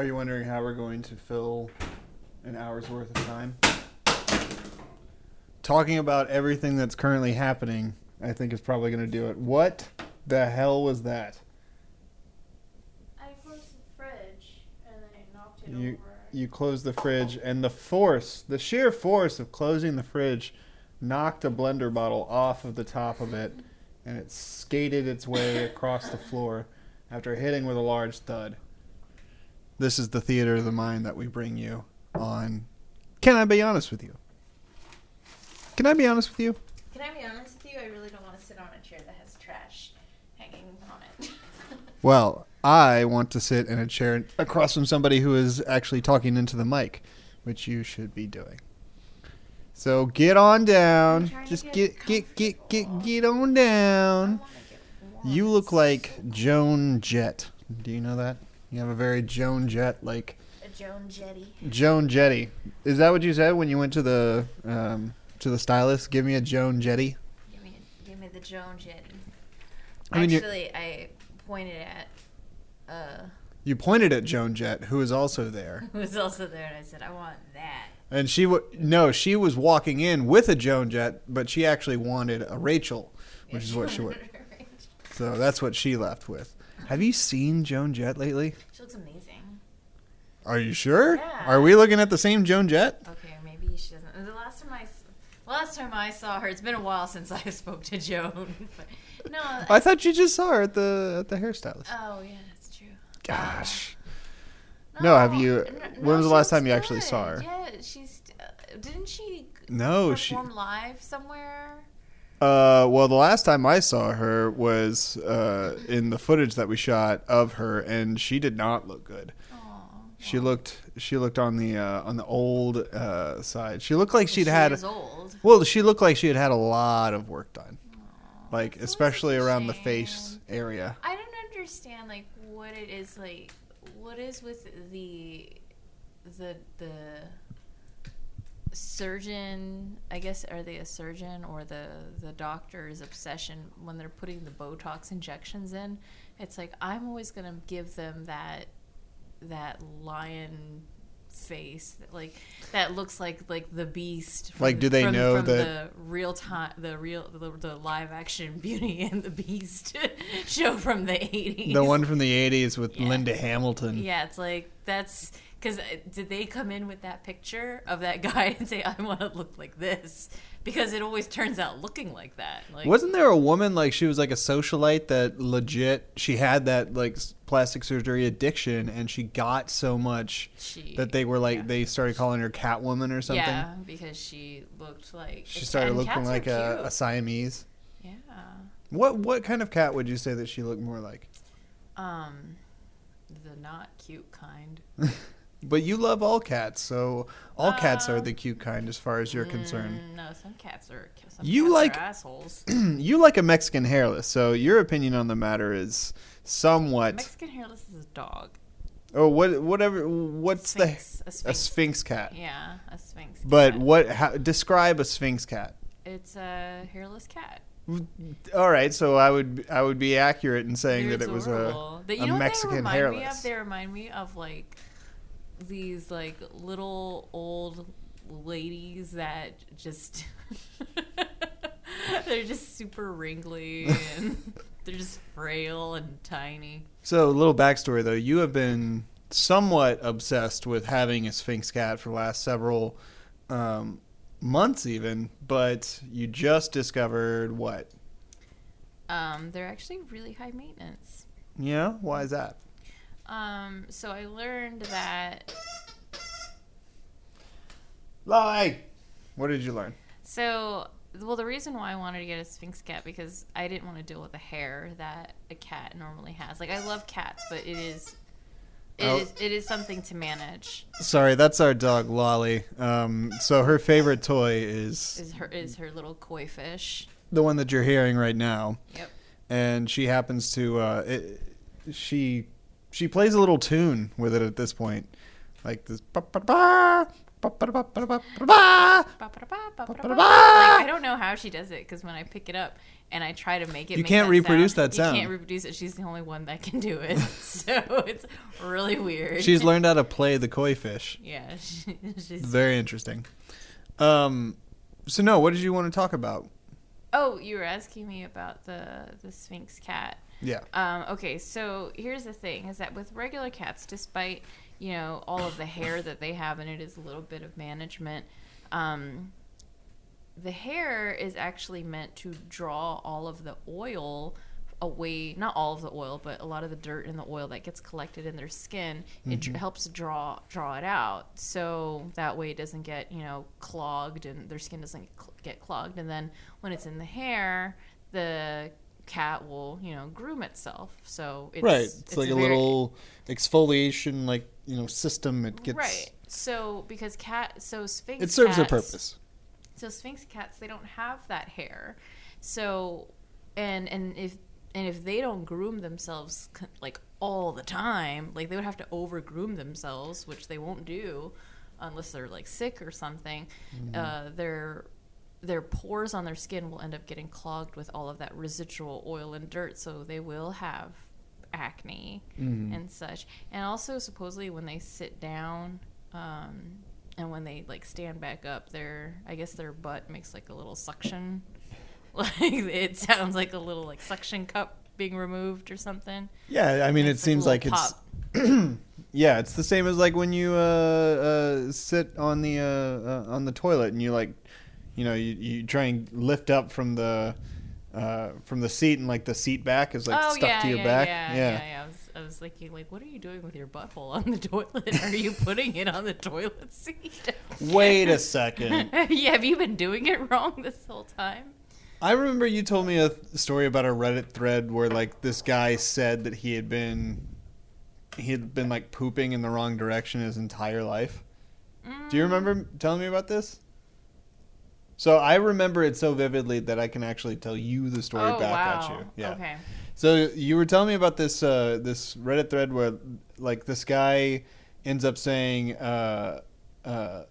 Are you wondering how we're going to fill an hour's worth of time? Talking about everything that's currently happening, I think is probably going to do it. What the hell was that? I closed the fridge and then I knocked it You over. you closed the fridge, and the force, the sheer force of closing the fridge, knocked a blender bottle off of the top of it, and it skated its way across the floor after hitting with a large thud. This is the theater of the mind that we bring you on. Can I be honest with you? Can I be honest with you? Can I be honest with you? I really don't want to sit on a chair that has trash hanging on it. Well, I want to sit in a chair across from somebody who is actually talking into the mic, which you should be doing. So get on down. Just get get get get get on down. You look like Joan Jett. Do you know that? You have a very Joan Jett like A Joan Jetty. Joan Jetty. Is that what you said when you went to the um, to the stylist? Give me a Joan Jetty. Give me, give me the Joan Jetty. I mean, Actually, I pointed at uh, You pointed at Joan Jett, who was also there. who was also there, and I said, "I want that." And she w- no, she was walking in with a Joan Jett, but she actually wanted a Rachel, which is what she would. So that's what she left with. Have you seen Joan Jett lately? She looks amazing. Are you sure? Yeah. Are we looking at the same Joan Jett? Okay, maybe she doesn't. The last time I, last time I saw her, it's been a while since I spoke to Joan. But no, I thought you just saw her at the at the hairstylist. oh yeah, that's true. Gosh. No, have you- n- when was the last time you actually saw her? Yeah, she's. Uh, didn't she No, she. perform live somewhere? Uh, well, the last time I saw her was uh, in the footage that we shot of her, and she did not look good. Oh, She looked she looked on the uh, on the old uh, side. She looked like she'd she had old. well, she looked like she had had a lot of work done, like especially around the face area. I don't understand like what it is like. What is with the the the surgeon? I guess are they a surgeon or the the doctor's obsession when they're putting the Botox injections in? It's like I'm always gonna give them that that lion face that like that looks like like the beast from, Like, do they from, know from that- the real time the real the, the live action beauty and the beast show from the 80s The one from the '80s with Yeah. Linda Hamilton. yeah it's like that's because did they come in with that picture of that guy and say i want to look like this because it always turns out looking like that like Wasn't there a woman like she was like a socialite that legit she had that like plastic surgery addiction and she got so much she that they were like yeah. they started calling her Catwoman or something. yeah because she looked like She started looking like a, a Siamese. yeah What what kind of cat would you say that she looked more like? um the not cute kind But you love all cats, so all cats are Uh, the cute kind as far as you're concerned. Mm, no some cats are some You cats are like- assholes you like a Mexican hairless, so your opinion on the matter is somewhat. Mexican hairless is a dog. or what? Whatever. What's Sphinx, the a sphinx. sphinx cat? Yeah, a sphinx. But what? How, describe a sphinx cat. It's a hairless cat. All right, so I would I would be accurate in saying They're that it was a adorable. A Mexican they remind Me hairless. of? They remind me of like these like little old ladies that just they're just super wrinkly and they're just frail and tiny. So, a little backstory though. You have been somewhat obsessed with having a Sphinx cat for the last several um, months, even, but you just discovered what? Um, they're actually really high maintenance. Yeah? Why is that? Um, so I learned that Lie! What did you learn? So, well, the reason why I wanted to get a Sphinx cat because I didn't want to deal with the hair that a cat normally has. Like, I love cats, but it is, it Oh. is, it is something to manage. Sorry, that's our dog, Lolly. Um, so, her favorite toy is Is her is her little koi fish? the one that you're hearing right now. Yep. and she happens to uh, it, she she plays a little tune with it at this point, like this. Like, I don't know how she does it because when I pick it up and I try to make it, You make can't that reproduce sound, that sound. You can't reproduce it. She's the only one that can do it, so it's really weird. She's learned how to play the koi fish. yeah, she, she's. Very interesting. Um, so no, what did you want to talk about? Oh, you were asking me about the the Sphinx cat. Yeah. Um, okay, so here's the thing: is that with regular cats, despite you know all of the hair that they have, and it is a little bit of management, um, the hair is actually meant to draw all of the oil away. Not all of the oil, but a lot of the dirt and the oil that gets collected in their skin. It dr- helps draw draw it out, so that way it doesn't get you know clogged and their skin doesn't get clogged. And then when it's in the hair, the cat will you know groom itself. So it's, right. It's, like a, very- little exfoliation, like you know, system. It gets. right. So because cat, so sphinx, It serves a purpose. So sphinx cats, they don't have that hair. So, and and if and if they don't groom themselves like all the time, like they would have to over groom themselves, which they won't do unless they're like sick or something. Uh, their their pores on their skin will end up getting clogged with all of that residual oil and dirt, so they will have acne and such. And also, supposedly, when they sit down um, and when they like stand back up, their I guess their butt makes like a little suction. Like it sounds like a little like suction cup being removed or something. Yeah, I mean, it It's seems like it's yeah, it's the same as like when you uh, uh, sit on the uh, uh, on the toilet and you like, you know, you, you try and lift up from the uh, from the seat and like the seat back is like oh stuck yeah, to your yeah, back. yeah, yeah, yeah. I was, I was thinking like, what are you doing with your butthole on the toilet? Are you putting it on the toilet seat? Wait a second. yeah, have you been doing it wrong this whole time? I remember you told me a story about a Reddit thread where like this guy said that he had been he had been like pooping in the wrong direction his entire life. Do you remember telling me about this? So I remember it so vividly that I can actually tell you the story oh back wow. at you. Yeah. Okay. So you were telling me about this uh, this Reddit thread where like this guy ends up saying uh, uh,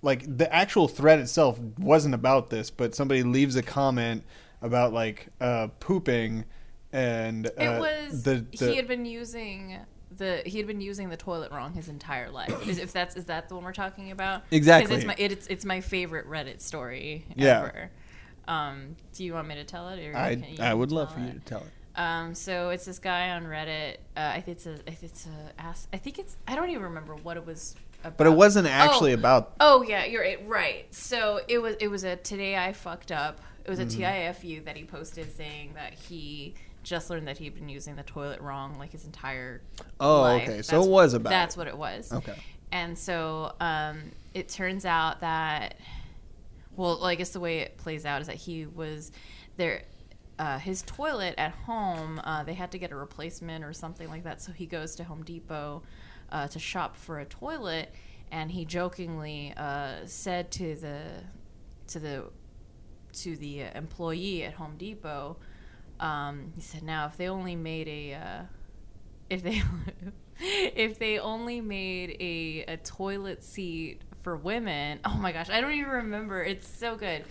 like the actual thread itself wasn't about this, but somebody leaves a comment about like uh, pooping and uh, It was the, the he had been using the he had been using the toilet wrong his entire life. Is, if that's is that the one we're talking about? Exactly. It's my it, it's it's my favorite Reddit story Yeah. ever. Um, do you want me to tell it? Or I can- you I would love for you to tell it. Um, so it's this guy on Reddit. Uh, I think it's a it's a ask. I think it's I don't even remember what it was. About. But it wasn't actually Oh. about Oh yeah, you're right. Right. So it was it was a today I fucked up. It was a Mm-hmm. TIFU that he posted saying that he just learned that he'd been using the toilet wrong like his entire Oh, life. okay. So That's- it was about That's it. what it was. Okay. And so um, it turns out that well, I guess the way it plays out is that he was there. Uh, his toilet at home, uh, they had to get a replacement or something like that. So he goes to Home Depot uh, to shop for a toilet, and he jokingly uh, said to the to the to the employee at Home Depot, um, he said, "Now, if they only made a uh, if they if they only made a a toilet seat for women, oh my gosh, I don't even remember. It's so good.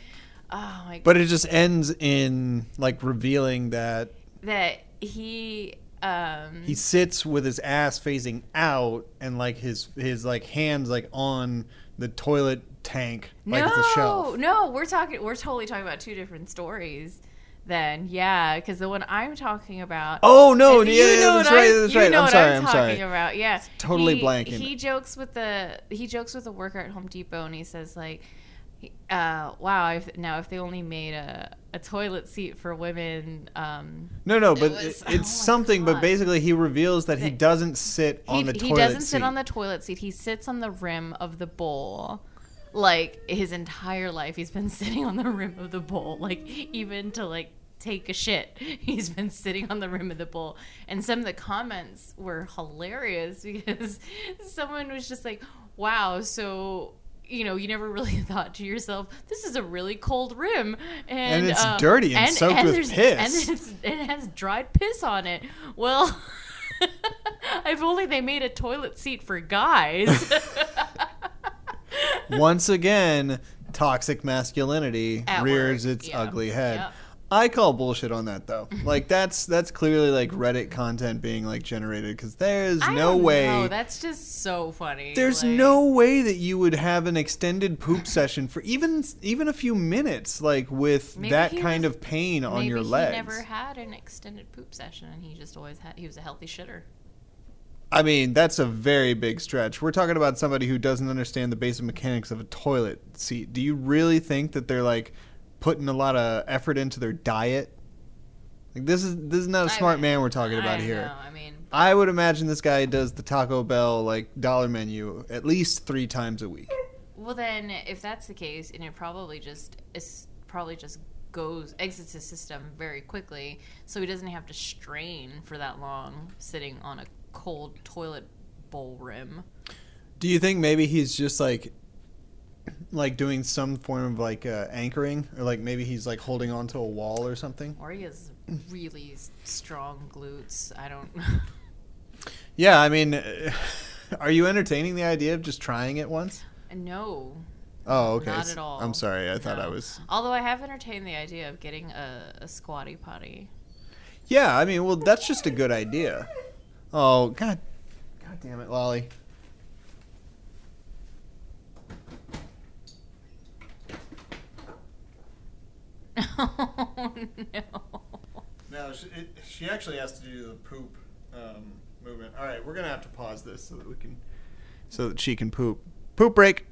Oh my But it just ends in like revealing that that he um he sits with his ass facing out and like his his like hands like on the toilet tank like it's a no shelf. no we're talking we're totally talking about two different stories then yeah because the one i'm talking about Oh no, yeah, you yeah, know that's what right, I'm- that's right. I'm what sorry, I'm talking sorry. about. Yeah, totally he, blanking. He jokes with the he jokes with the worker at Home Depot, and he says like, uh, "Wow, if, now if they only made a, a toilet seat for women, um, No, no, but was- it- oh it's my something. But basically, he reveals that he doesn't sit on he, the he doesn't seat. sit on the toilet seat. He sits on the rim of the bowl." Like his entire life, he's been sitting on the rim of the bowl. Like even to like take a shit, he's been sitting on the rim of the bowl. And some of the comments were hilarious because someone was just like, "Wow, so." You know, you never really thought to yourself, "This is a really cold rim, and, And it's uh, dirty and soaked with piss." and it's, it has dried piss on it." Well, if only they made a toilet seat for guys. once again, toxic masculinity At rears work, its yeah. ugly head. Yep. I call bullshit on that though. Like that's that's clearly like Reddit content being like generated because there's I no way. know, That's just so funny. There's like- no way that you would have an extended poop session for even even a few minutes, like with that kind was- of pain on Maybe your he legs. never had an extended poop session, and he just always had. He was a healthy shitter. I mean, that's a very big stretch. We're talking about somebody who doesn't understand the basic mechanics of a toilet seat. Do you really think that they're like putting a lot of effort into their diet? Like this is this is not a smart mean, man we're talking about I here. Know, I mean, I would imagine this guy does the Taco Bell like dollar menu at least three times a week. well then, if that's the case, and it probably just is probably just goes exits his system very quickly, so he doesn't have to strain for that long sitting on a cold toilet bowl rim. Do you think maybe he's just like like doing some form of like uh, anchoring or like maybe he's like holding onto a wall or something? Or he has really strong glutes. I don't. Yeah, I mean, are you entertaining the idea of just trying it once? no. Oh, okay. Not at all. I'm sorry. I thought I was. Although I have entertained the idea of getting a, a squatty potty. Yeah, I mean, well, that's just a good idea. Oh, god, god damn it, Lolly. Oh no. No, she, it, she actually has to do the poop um, movement. All right, we're gonna have to pause this so that we can, so that she can poop. Poop break.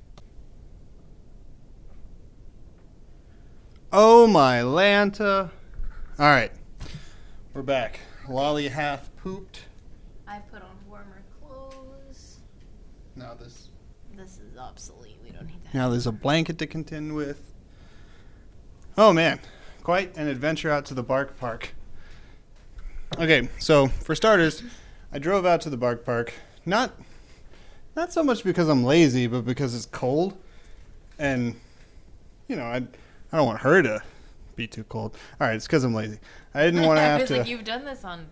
Oh my Lanta! All right, we're back. Lolly half pooped. I put on warmer clothes. Now this. This is obsolete. We don't need that. Now there's a blanket to contend with. Oh man, quite an adventure out to the Bark Park. Okay, so for starters, I drove out to the Bark Park. Not not so much because I'm lazy, but because it's cold. And you know, I I don't want her to be too cold. All right, it's cuz I'm lazy. I didn't want to have to like, you've done this on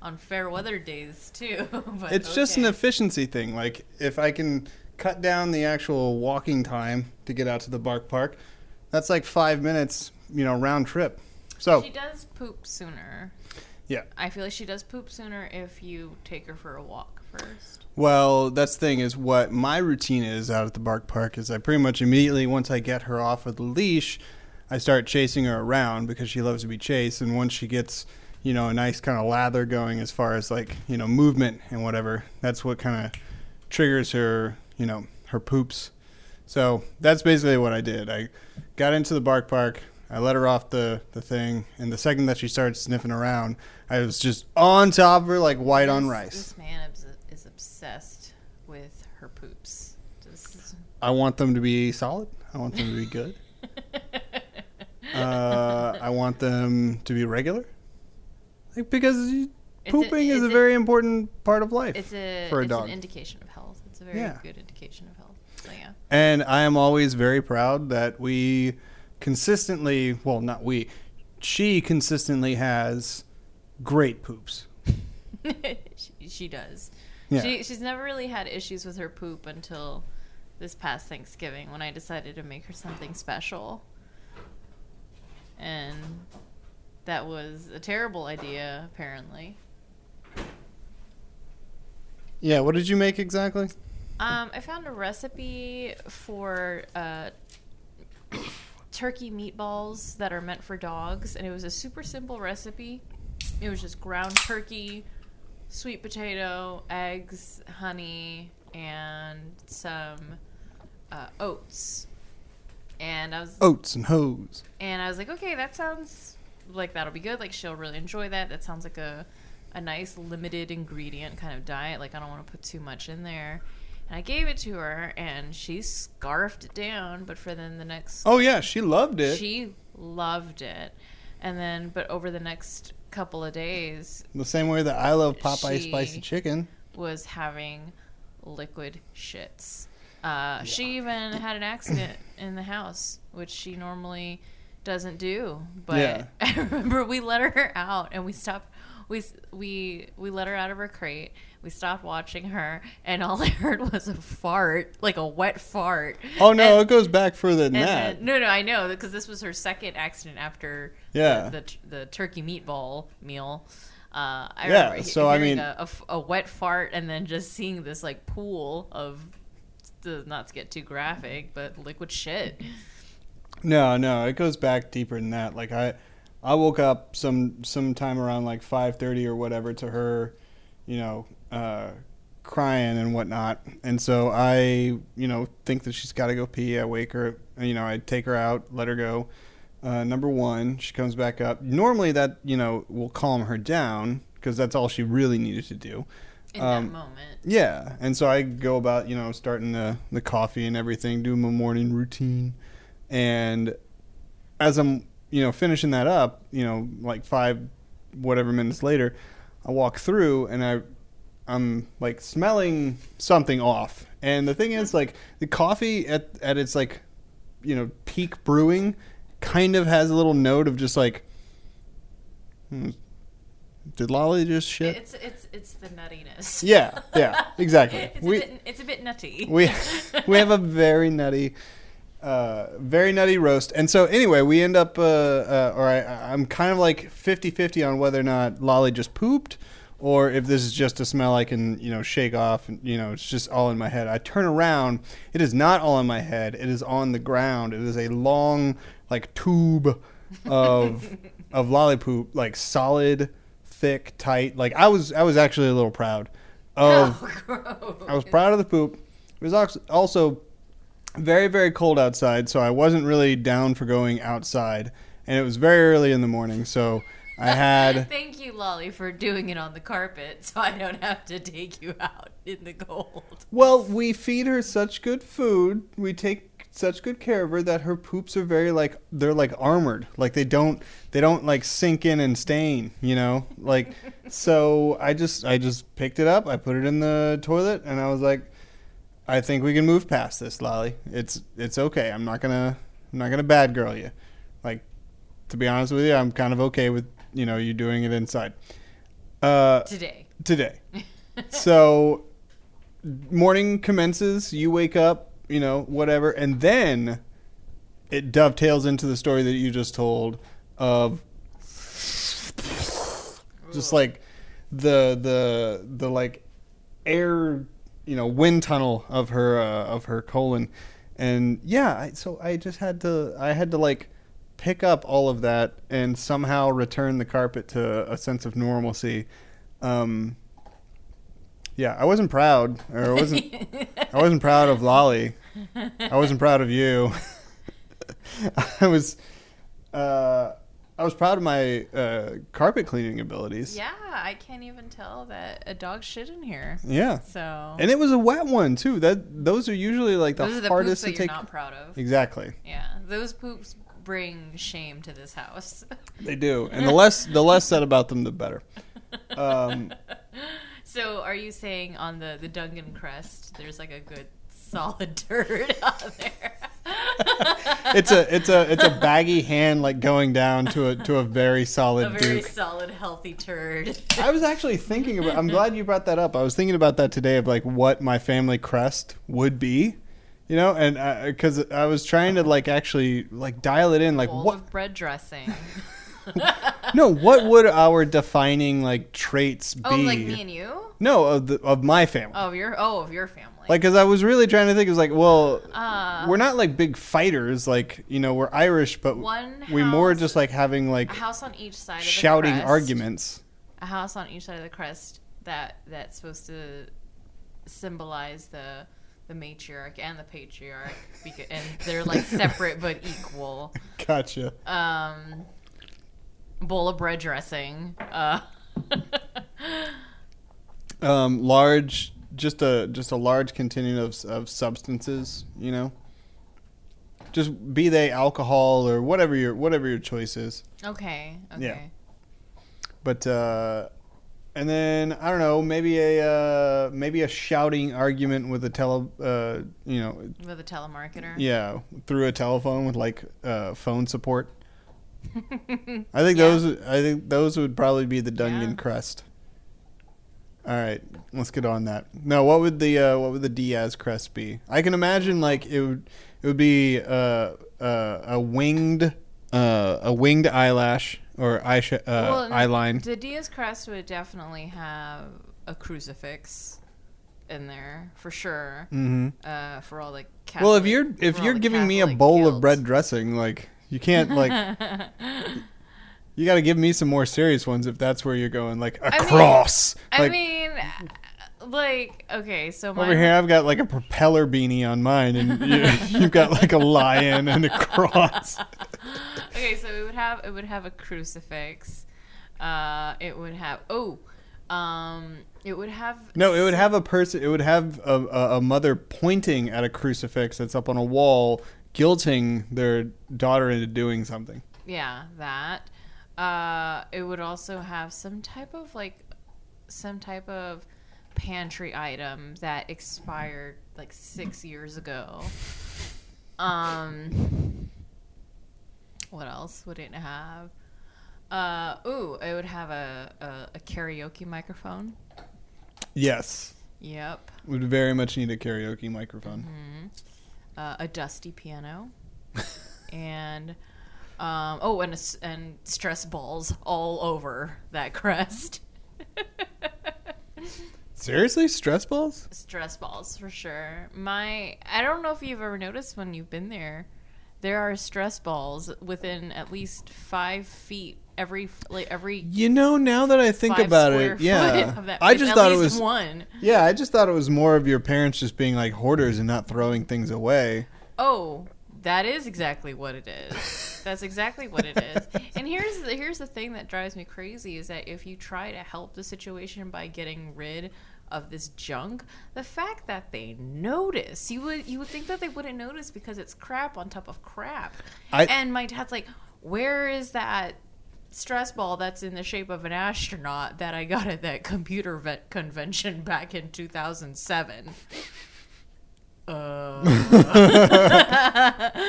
on fair weather days too. but it's just an efficiency thing. Like if I can cut down the actual walking time to get out to the Bark Park, that's like five minutes, you know, round trip. So She does poop sooner. Yeah. I feel like she does poop sooner if you take her for a walk first. Well, that's the thing is what my routine is out at the Bark Park is I pretty much immediately once I get her off of the leash, I start chasing her around because she loves to be chased and once she gets, you know, a nice kind of lather going as far as like, you know, movement and whatever, that's what kind of triggers her, you know, her poops. So, that's basically what I did. I got into the Bark Park, I let her off the, the thing, and the second that she started sniffing around, I was just on top of her like white on rice. This man is, is obsessed with her poops. This is- I want them to be solid. I want them to be good. Uh, I want them to be regular. Like, because you- It's a- pooping is a it's a- very important part of life. it's a For a it's dog. an indication of health. It's a very Yeah. good indication of Yeah. And I am always very proud that we consistently, well, not we, she consistently has great poops. she, she does. Yeah. She she's never really had issues with her poop until this past Thanksgiving when I decided to make her something special. And that was a terrible idea, apparently. yeah, what did you make exactly? Um, I found a recipe for uh, turkey meatballs that are meant for dogs, and it was a super simple recipe. It was just ground turkey, sweet potato, eggs, honey, and some uh, oats. And I was Oats and hose. and I was like, okay, that sounds like that'll be good. Like she'll really enjoy that. That sounds like a a nice limited ingredient kind of diet. Like I don't want to put too much in there. And I gave it to her, and she scarfed it down. But for then the next, Oh, yeah, she loved it. she loved it. And then, but over the next couple of days, the same way that I love Popeye spicy chicken. was having liquid shits. Uh, She even had an accident in the house, which she normally doesn't do. But Yeah. I remember we let her out and we stopped. we we we let her out of her crate. We stopped watching her, and all I heard was a fart, like a wet fart. Oh no, And- it goes back further than that. then- no, no, I know because this was her second accident after Yeah. the, the, the turkey meatball meal. Uh, I Yeah, so I mean- a wet fart and then just seeing this like pool of, not to get too graphic, but liquid shit. No, no, it goes back deeper than that. Like I, I woke up some sometime around like five thirty or whatever to her, you know, uh, crying and whatnot. And so I, you know, think that she's got to go pee. I wake her, you know, I take her out, let her go. Uh, number one, she comes back up. Normally that you know will calm her down because that's all she really needed to do. In Um, that moment, Yeah, and so I go about you know starting the the coffee and everything, doing my morning routine, and as I'm you know finishing that up, you know like five whatever minutes later, I walk through and I I'm like smelling something off, and the thing is like the coffee at at its like you know peak brewing kind of has a little note of just like. Hmm, did Lolly just shit? it's it's it's the nuttiness. Yeah, yeah, exactly. it's we a bit it's a bit nutty. we we have a very nutty, uh, very nutty roast, and so anyway, we end up, uh, uh, or I, I'm kind of like 50-50 on whether or not Lolly just pooped, or if this is just a smell I can you know shake off, and you know it's just all in my head. I turn around, it is not all in my head. It is on the ground. It is a long like tube of of lolly poop, like solid, thick, tight. Like I was I was actually a little proud of. oh. I was proud of the poop. It was also very, very cold outside, so I wasn't really down for going outside. And it was very early in the morning, so I had. Thank you, Lolly, for doing it on the carpet, so I don't have to take you out in the cold. Well, we feed her such good food. We take such good care of her that her poops are very like they're like armored. Like they don't they don't like sink in and stain, you know? Like so I just I just picked it up, I put it in the toilet and I was like I think we can move past this, Lolly. It's it's okay. I'm not to I'm not to bad girl you. Like to be honest with you, I'm kind of okay with, you know, you're doing it inside. Uh Today. today. so morning commences, you wake up, you know, whatever, and then it dovetails into the story that you just told of just like the the the like air, you know, wind tunnel of her uh, of her colon. And yeah, I, so I just had to I had to like pick up all of that and somehow return the carpet to a sense of normalcy. Um, yeah, I wasn't proud, or I wasn't. I wasn't proud of Lolly. I wasn't proud of you. I was. Uh, I was proud of my uh, carpet cleaning abilities. Yeah, I can't even tell that a dog shit in here. Yeah. So And it was a wet one too. That those are usually like the those are the hardest poops to that you're take. not proud of. Exactly. Yeah, those poops bring shame to this house. They do, and the less the less said about them, the better. Um, so, are you saying on the the Dungan crest, there's like a good solid turd on there? it's a it's a it's a baggy hand like going down to a to a very solid a very duke. solid, healthy turd. I was actually thinking about. I'm glad you brought that up. I was thinking about that today of like what my family crest would be, you know, and because I was trying to like actually like dial it in, like bowl what of bread dressing. no, what would our defining like traits be? oh, like me and you? no, of the of my family. Oh, of your oh of your family. Like, because I was really trying to think, is like, well, Uh, we're not like big fighters, like you know, we're Irish, but One we more just like having like a house on each side of the shouting crest. arguments. a house on each side of the crest that that's supposed to symbolize the the matriarch and the patriarch because, and they're like separate but equal Gotcha. um bowl of bread dressing uh um, large, just a just a large continuum of of substances. You know, just be they alcohol or whatever your whatever your choice is. okay okay Yeah. But uh, and then I don't know, maybe a uh, maybe a shouting argument with a tele, uh, you know, with a telemarketer yeah, through a telephone with like uh, phone support. I think Yeah. those. I think those would probably be the Dungan Yeah. crest. All right, let's get on that. No, what would the uh, what would the Diaz crest be? I can imagine like it would it would be uh, uh, a winged uh, a winged eyelash or eye sh- uh, Well, eye line. The Diaz crest would definitely have a crucifix in there for sure. hmm Uh, for all the Catholic, Well, if you're if you're giving me a Catholic bowl of bread dressing, like you can't like you got to give me some more serious ones if that's where you're going. Like a I mean- cross. I mean, like okay, so my over here, I've got like a propeller beanie on mine, and you, you've got like a lion and a cross. okay, so it would have it would have a crucifix. Uh, it would have oh, um, it would have No, it would have a person. It would have a, a, a mother pointing at a crucifix that's up on a wall, guilting their daughter into doing something. yeah that. Uh, it would also have some type of like some type of pantry item that expired like six years ago. Um, what else would it have? Uh, ooh, it would have a, a, a karaoke microphone. Yes, Yep. would very much need a karaoke microphone. uh, a dusty piano, and um, oh, and a and stress balls all over that crest. Seriously, stress balls? stress balls for sure. My, I don't know if you've ever noticed when you've been there, there are stress balls within at least five feet every like every. You know, now that I think about it, yeah, of that I just thought it was one. Yeah, I just thought it was more of your parents just being like hoarders and not throwing things away. Oh, that is exactly what it is. That's exactly what it is. And here's the here's the thing that drives me crazy is that if you try to help the situation by getting rid of this junk, the fact that they notice, you would you would think that they wouldn't notice because it's crap on top of crap. I- and my dad's like, "Where is that stress ball that's in the shape of an astronaut that I got at that computer vet convention back in 2007?" Uh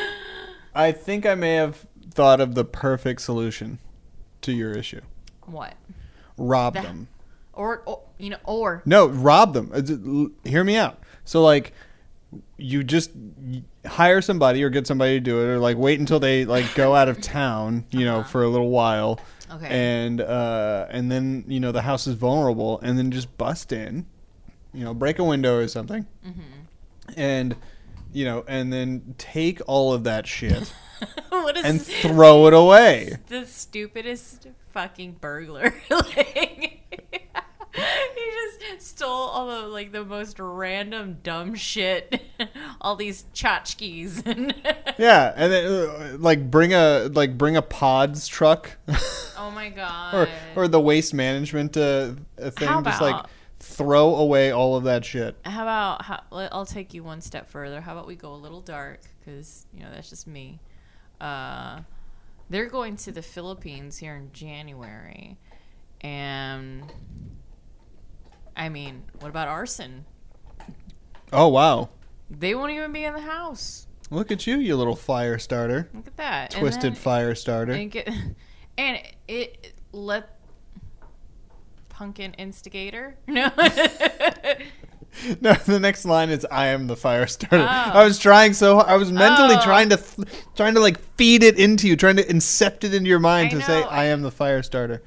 I think I may have thought of the perfect solution to your issue. What? Rob That- them. Or, or you know, or No, rob them. Hear me out. So like you just hire somebody or get somebody to do it or like wait until they like go out of town, you know, Uh-huh. for a little while. okay, And uh and then, you know, the house is vulnerable and then just bust in. You know, break a window or something. Mm-hmm. And you know, and then take all of that shit what is and throw it away. the stupidest fucking burglar? like, he just stole all the like the most random dumb shit, all these tchotchkes and Yeah, and then uh, like bring a like bring a pods truck oh my god, or or the waste management uh, thing How just like about- throw away all of that shit. How about how, I'll take you one step further. How about we go a little dark because you know that's just me. Uh, they're going to the Philippines here in January, and I mean, what about arson? Oh wow. They won't even be in the house. Look at you, you little fire starter. Look at that Twisted then- fire starter. and get and it let pumpkin instigator no No, the next line is "I am the fire starter." Oh. I was trying so I was mentally Oh. trying to th- trying to like feed it into you, trying to incept it into your mind I to say know, "I I- am the fire starter."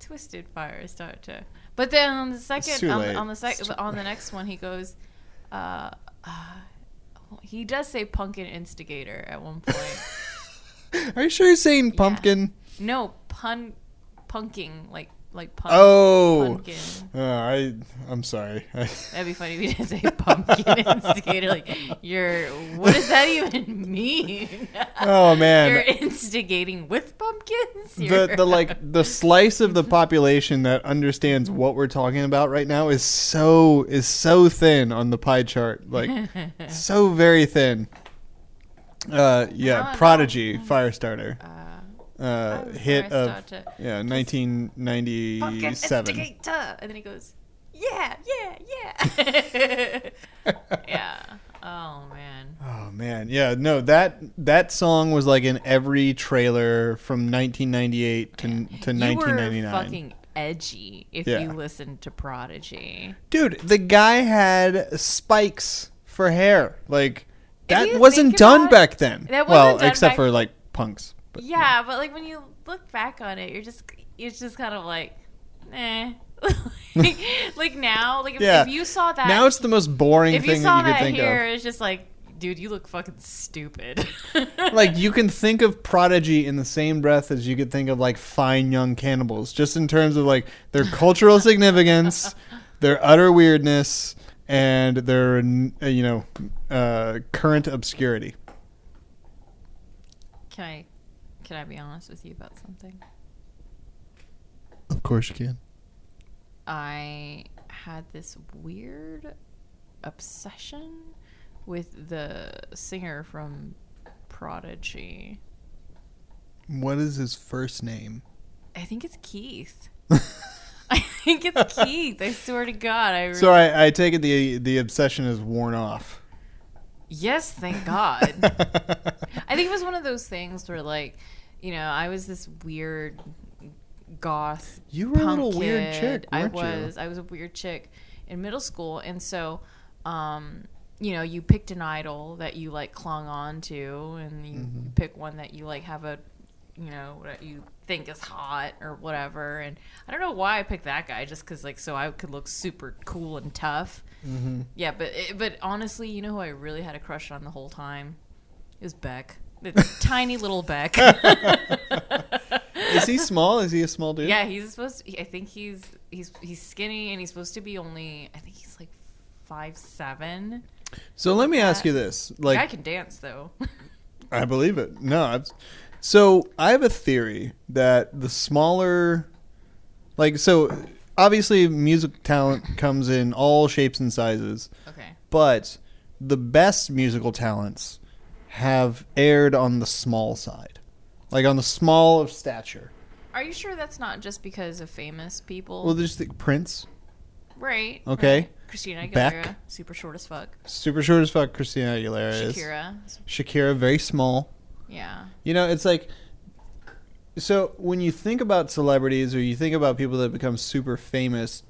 twisted fire starter. But then on the second, on, on the It's sec- too on the next one, he goes, uh, uh, he does say pumpkin instigator at one point. Are you sure you're saying pumpkin? no, pun, punking like like. Oh, pumpkin. Uh, I I'm sorry. That'd be funny if you didn't say pumpkin instigator. Like you're, what does that even mean? oh man, You're instigating with pumpkins. the You're- the like the slice of the population that understands what we're talking about right now is so is so thin on the pie chart like so very thin uh yeah No, no. prodigy firestarter Uh, uh hit of yeah 1997. And then he goes, yeah, yeah, yeah. yeah. Oh, man. oh man, yeah, no that that song was like in every trailer from 1998 to to You were 1999. fucking edgy if Yeah. you listened to Prodigy. Dude, the guy had spikes for hair. Like that wasn't done back then. That wasn't well, except for like punks. But, yeah, but like when you look back on it, you're just it's just kind of like, eh. like, like now, like if, Yeah. if you saw that, Now it's the most boring if you thing saw that you that could think hair, it's just like, dude, you look fucking stupid. Like you can think of Prodigy in the same breath as you could think of like fine young cannibals, just in terms of like their cultural significance, their utter weirdness, and their uh, you know uh, current obscurity. can I, can I be honest with you about something? Of course you can. I had this weird obsession with the singer from Prodigy. What is his first name? I think it's Keith. I think it's Keith. I swear to God. I really, So I, I take it the the obsession is worn off. yes, thank God. I think it was one of those things where, like, you know, I was this weird goth. You were a little weird chick, I weren't you? was. I was a weird chick in middle school, and so, um, you know, you picked an idol that you like clung on to, and you Mm-hmm. pick one that you like have a, you know, what you think is hot or whatever. And I don't know why I picked that guy, just because like so I could look super cool and tough. Mm-hmm. Yeah, but it, but honestly, you know who I really had a crush on the whole time? Is Beck, the tiny little Beck. Is he small? Is he a small dude? yeah, he's supposed. To, I think he's he's he's skinny and he's supposed to be only. I think he's like five seven. So let me ask you this: Like, I can dance though. I believe it. No, I've, so I have a theory that the smaller, like, so obviously music talent comes in all shapes and sizes, okay. but the best musical talents have aired on the small side, like on the small of stature. Are you sure that's not just because of famous people? Well, there's the Prince, right. okay. right. Christina Aguilera, Beck. super short as fuck. super short as fuck. Christina Aguilera is Shakira, Shakira, very small. yeah. You know, it's like so when you think about celebrities or you think about people that become super famous,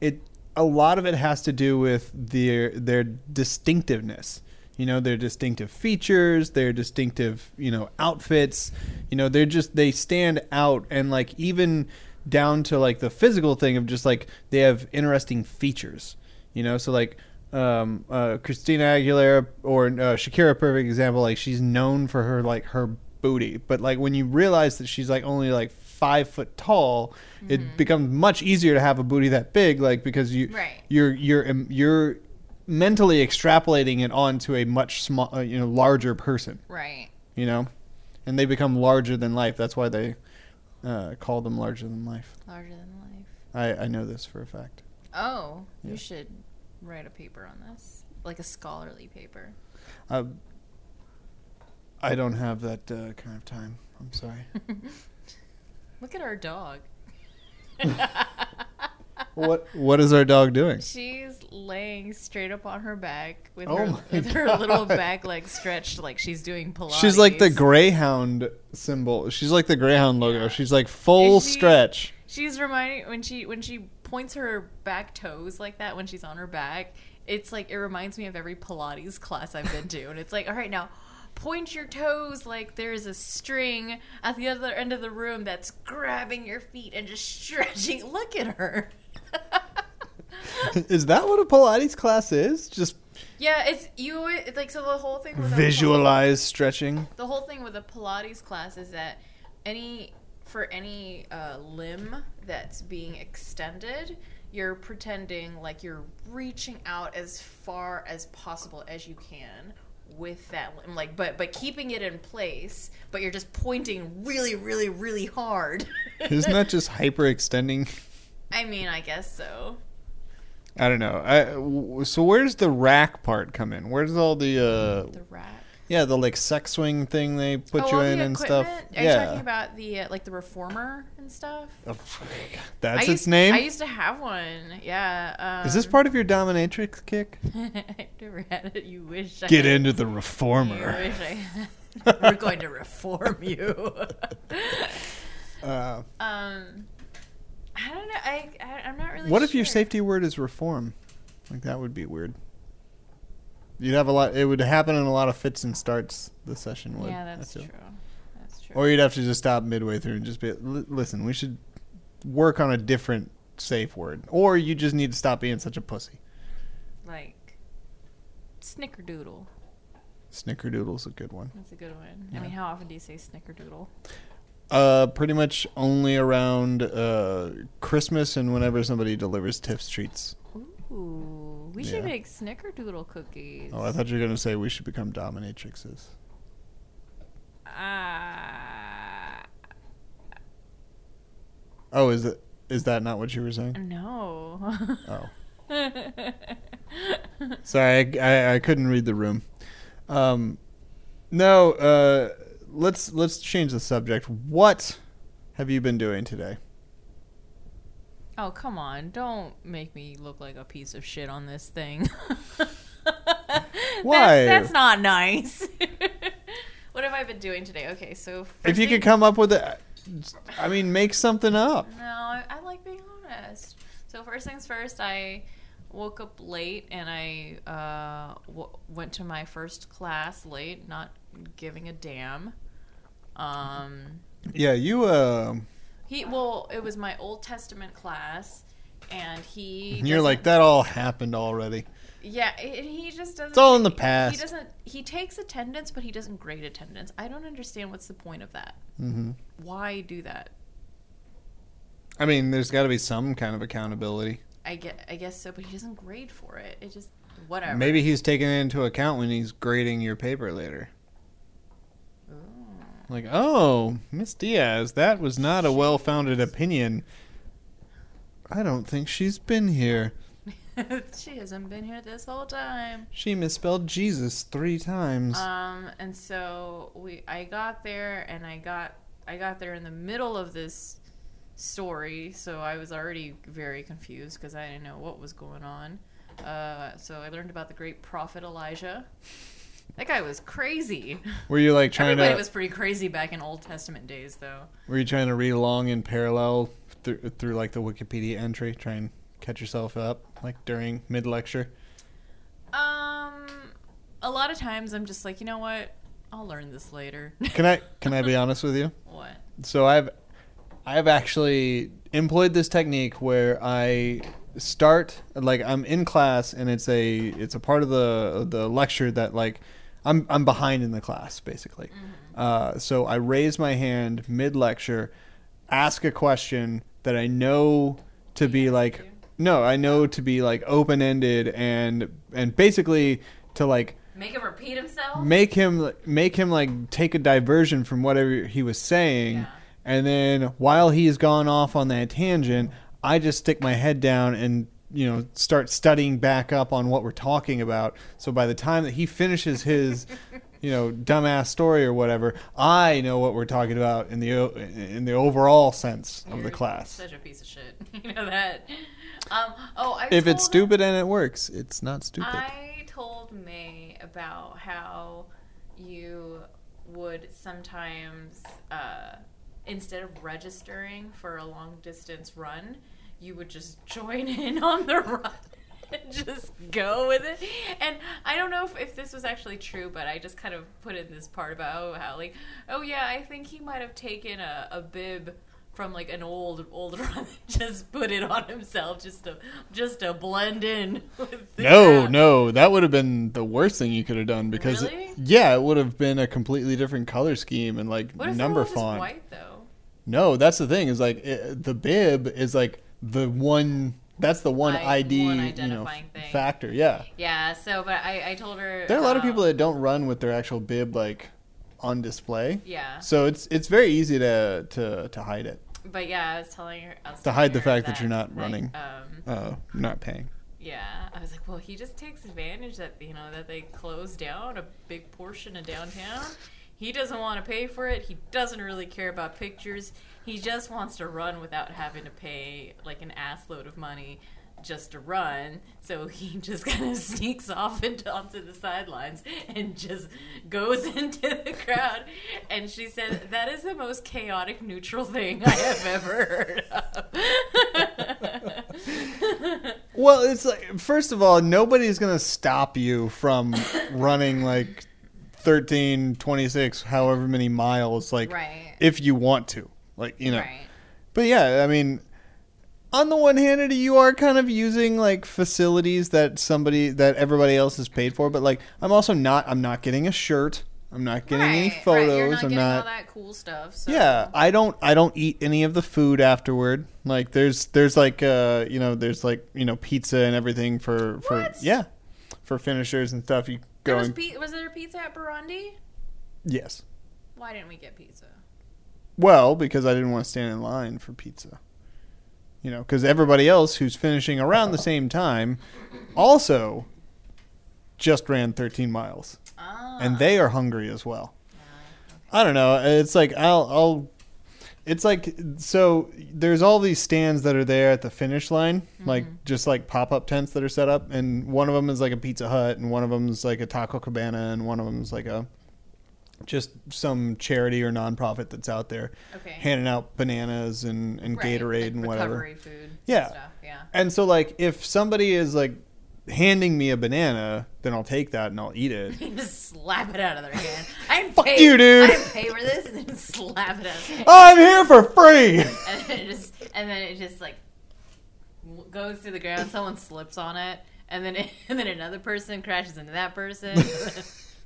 it a lot of it has to do with their their distinctiveness. You know, their distinctive features, their distinctive, you know, outfits. You know, they're just they stand out and like even down to like the physical thing of just like they have interesting features. You know, so like um, uh, Christina Aguilera or uh, Shakira, perfect example. Like she's known for her like her booty, but like when you realize that she's like only like five foot tall, it becomes much easier to have a booty that big. Like because you Right. you're you're um, you're mentally extrapolating it onto a much small, uh, you know, larger person. Right. You know, and they become larger than life. That's why they uh, call them larger than life. Larger than life. I I know this for a fact. Oh, Yeah. you should write a paper on this, like a scholarly paper. Uh, I don't have that uh, kind of time. I'm sorry. Look at our dog. what What is our dog doing? She's laying straight up on her back with Oh her with her little back leg stretched like she's doing Pilates. She's like the Greyhound symbol. She's like the Greyhound logo. Yeah. She's like full she- stretch. She's reminding when she when she points her back toes like that when she's on her back. It's like it reminds me of every Pilates class I've been to, and it's like, all right, now point your toes like there's a string at the other end of the room that's grabbing your feet and just stretching. Look at her. is that what a Pilates class is? Just yeah, it's you. It's like so the whole thing. With visualize stretching. the whole thing with a Pilates class is that any for any uh, limb that's being extended, you're pretending like you're reaching out as far as possible as you can with that limb, like but but keeping it in place, but you're just pointing really, really, really hard. Isn't that just hyperextending? I mean, I guess so. I don't know. I, w- so where does the rack part come in? Where does all the uh The rack. Yeah, the like sex swing thing they put oh, you in and stuff. Are you talking about the uh, like the reformer and stuff? Oh, That's I its name. I used to have one. Yeah. Um, Is this part of your dominatrix kick? I never had it. You wish. I Get had. into the reformer. wish I had. We're going to reform you. Uh, um, I don't know. I, I I'm not really. what if your safety word is reform? Like that would be weird. You'd have a lot. It would happen in a lot of fits and starts. The session would. Yeah, that's true. That's true. Or you'd have to just stop midway through and just be, "Li- listen, we should work on a different safe word. Or you just need to stop being such a pussy. like snickerdoodle. Snickerdoodle's a good one. That's a good one. Yeah. I mean, how often do you say snickerdoodle? Uh, pretty much only around uh, Christmas and whenever somebody delivers Tiff's treats. Ooh, we Yeah. should make snickerdoodle cookies. Oh, I thought you were gonna say we should become dominatrixes. Ah, Oh, is it? Is that not what you were saying? no. Oh, sorry, I, I, I couldn't read the room. Um, no, uh, let's let's change the subject. What have you been doing today? Oh, come on. Don't make me look like a piece of shit on this thing. Why? That's, that's not nice. what have I been doing today? Okay, so. If you could come up with it, I mean, make something up. No, I, I like being honest. So, first things first, I woke up late and I uh, w- went to my first class late, not giving a damn. Um, Yeah, you. Uh, he well, it was my Old Testament class, and he. you're like that. All happened already. Yeah, and he just doesn't. It's all in the past. He doesn't. He takes attendance, but he doesn't grade attendance. I don't understand what's the point of that. hmm Why do that? I mean, there's got to be some kind of accountability. I get. I guess so, but he doesn't grade for it. It just whatever. Maybe he's taking it into account when he's grading your paper later. Like, oh, Miss Diaz, that was not a well-founded opinion. I don't think she's been here. she hasn't been here this whole time. She misspelled Jesus three times. Um, and so we, I got there, and I got, I got there in the middle of this story, so I was already very confused because I didn't know what was going on. Uh, so I learned about the great prophet Elijah. That guy was crazy. were you like trying Everybody to? was pretty crazy back in Old Testament days, though. Were you trying to read along in parallel through, through like the Wikipedia entry, try and catch yourself up like during mid lecture? Um, a lot of times I'm just like, you know what? I'll learn this later. Can I can I be honest with you? what? So I've I've actually employed this technique where I start like I'm in class and it's a it's a part of the the lecture that like I'm I'm behind in the class basically. Uh, so I raise my hand mid lecture, ask a question that I know to be like no I know to be like open ended and and basically to like Make him repeat himself? make him make him like take a diversion from whatever he was saying Yeah. and then while he's gone off on that tangent i just stick my head down and you know start studying back up on what we're talking about so by the time that he finishes his you know dumbass story or whatever i know what we're talking about in the o- in the overall sense of the You're class Such a piece of shit. you know that. Um, oh, I if it's stupid and it works it's not stupid I told May about how you would sometimes, uh, instead of registering for a long distance run, you would just join in on the run. and Just go with it, and I don't know if, if this was actually true, but I just kind of put in this part about oh, how like, oh yeah, I think he might have taken a, a bib from like an old old run, and just put it on himself, just to just to blend in. With the No, no, that would have been the worst thing you could have done because Really? yeah, it would have been a completely different color scheme and like number font. white though? No, that's the thing is like it, the bib is like the one that's the one I- ID one you know thing. factor. Yeah, Yeah. So, but I, I told her there are a lot of people that don't run with their actual bib like on display. Yeah. So it's it's very easy to to to hide it. But yeah, I was telling her was To telling hide the fact that you're not running. Um, Uh, not paying. Yeah, I was like, well, he just takes advantage that you know that they close down a big portion of downtown. He doesn't want to pay for it. He doesn't really care about pictures. He just wants to run without having to pay like an ass load of money just to run. So he just kind of sneaks off into onto the sidelines and just goes into the crowd. And she said that is the most chaotic neutral thing I have ever heard of. Well, it's like first of all, nobody's gonna stop you from running like 13, 26, however many miles, like right. if you want to, like you know. Right. But yeah, I mean, on the one hand, you are kind of using like facilities that somebody that everybody else has paid for. But like, I'm also not. I'm not getting a shirt. I'm not getting any photos. Right. Not I'm getting not. all that cool stuff. So. Yeah, I don't. I don't eat any of the food afterward. Like, there's, there's like, uh, you know, there's like, you know, pizza and everything for, for, What? yeah, for finishers and stuff. You There was, pi- was there pizza at Burundi? yes. Why didn't we get pizza? Well, because I didn't want to stand in line for pizza. You know, because everybody else who's finishing around the same time also just ran 13 miles, Ah. and they are hungry as well. I don't know. It's like I'll, I'll. It's like so. There's all these stands that are there at the finish line, like mm-hmm. just like pop up tents that are set up, and one of them is like a Pizza Hut, and one of them is like a Taco Cabana, and one of them is like a just some charity or nonprofit that's out there Okay. handing out bananas and, and Right, Gatorade like and whatever. Recovery food. Yeah. Stuff. Yeah. And so like if somebody is like handing me a banana, then I'll take that and I'll eat it. Just slap it out of their hand. I'm Fuck paid, you, dude. I'm paid for this, and then slap it out. Of their hand. I'm here for free. and then it just and then it just like w- goes to the ground. Someone slips on it, and then it, and then another person crashes into that person.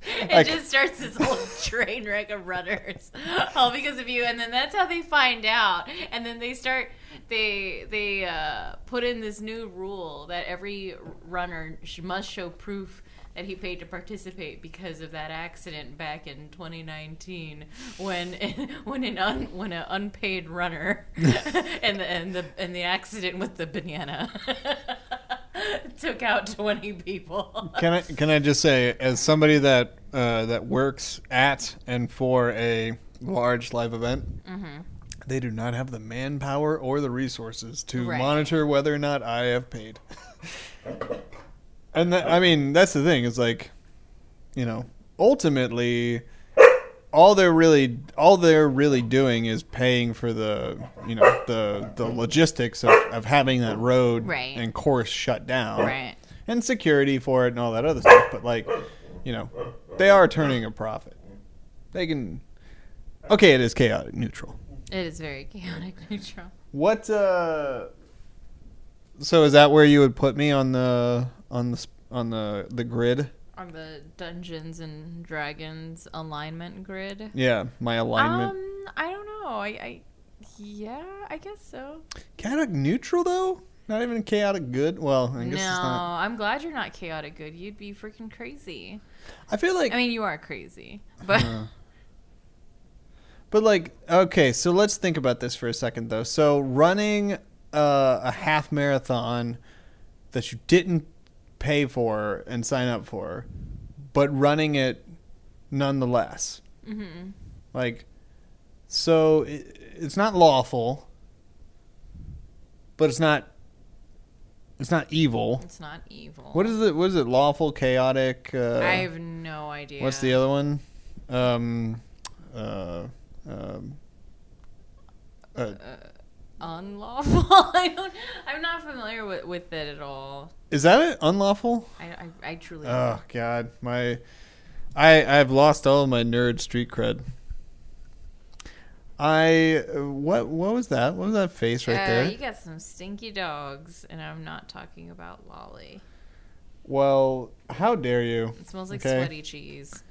it I- just starts this whole train wreck of runners, all because of you. And then that's how they find out. And then they start they they uh, put in this new rule that every runner must show proof that he paid to participate because of that accident back in 2019 when when an un, when an unpaid runner and the and the and the accident with the banana took out 20 people. Can I can I just say, as somebody that uh, that works at and for a large live event, Mm-hmm. they do not have the manpower or the resources to Right. monitor whether or not I have paid. and that, I mean, that's the thing. Is like, you know, ultimately, all they're really all they're really doing is paying for the you know the the logistics of, of having that road Right. and course shut down Right. and security for it and all that other stuff. But like, you know, they are turning a profit. They can. Okay, it is chaotic neutral. It is very chaotic neutral. What? uh So is that where you would put me on the on the on the the grid? On the Dungeons and Dragons alignment grid. Yeah, my alignment. Um, I don't know. I, I yeah, I guess so. chaotic neutral though. Not even chaotic good. Well, I guess no, it's not. I'm glad you're not chaotic good. You'd be freaking crazy. I feel like I mean, you are crazy, but Uh, But like, okay, so let's think about this for a second, though. So running uh, a half marathon that you didn't pay for and sign up for, but running it nonetheless, Mhm. like, so it, it's not lawful, but it's not, it's not evil. it's not evil. What is it? What is it? Lawful, chaotic. Uh, I have no idea. What's the other one? Um, uh, um, uh, unlawful? I don't. I'm not familiar with, with it at all. is that it? Unlawful? I I, I truly. Oh God, my, I I've lost all of my nerd street cred. I what what was that? What was that face right uh, there? You got some stinky dogs, and I'm not talking about Lolly. Well, how dare you? It smells like Okay. sweaty cheese.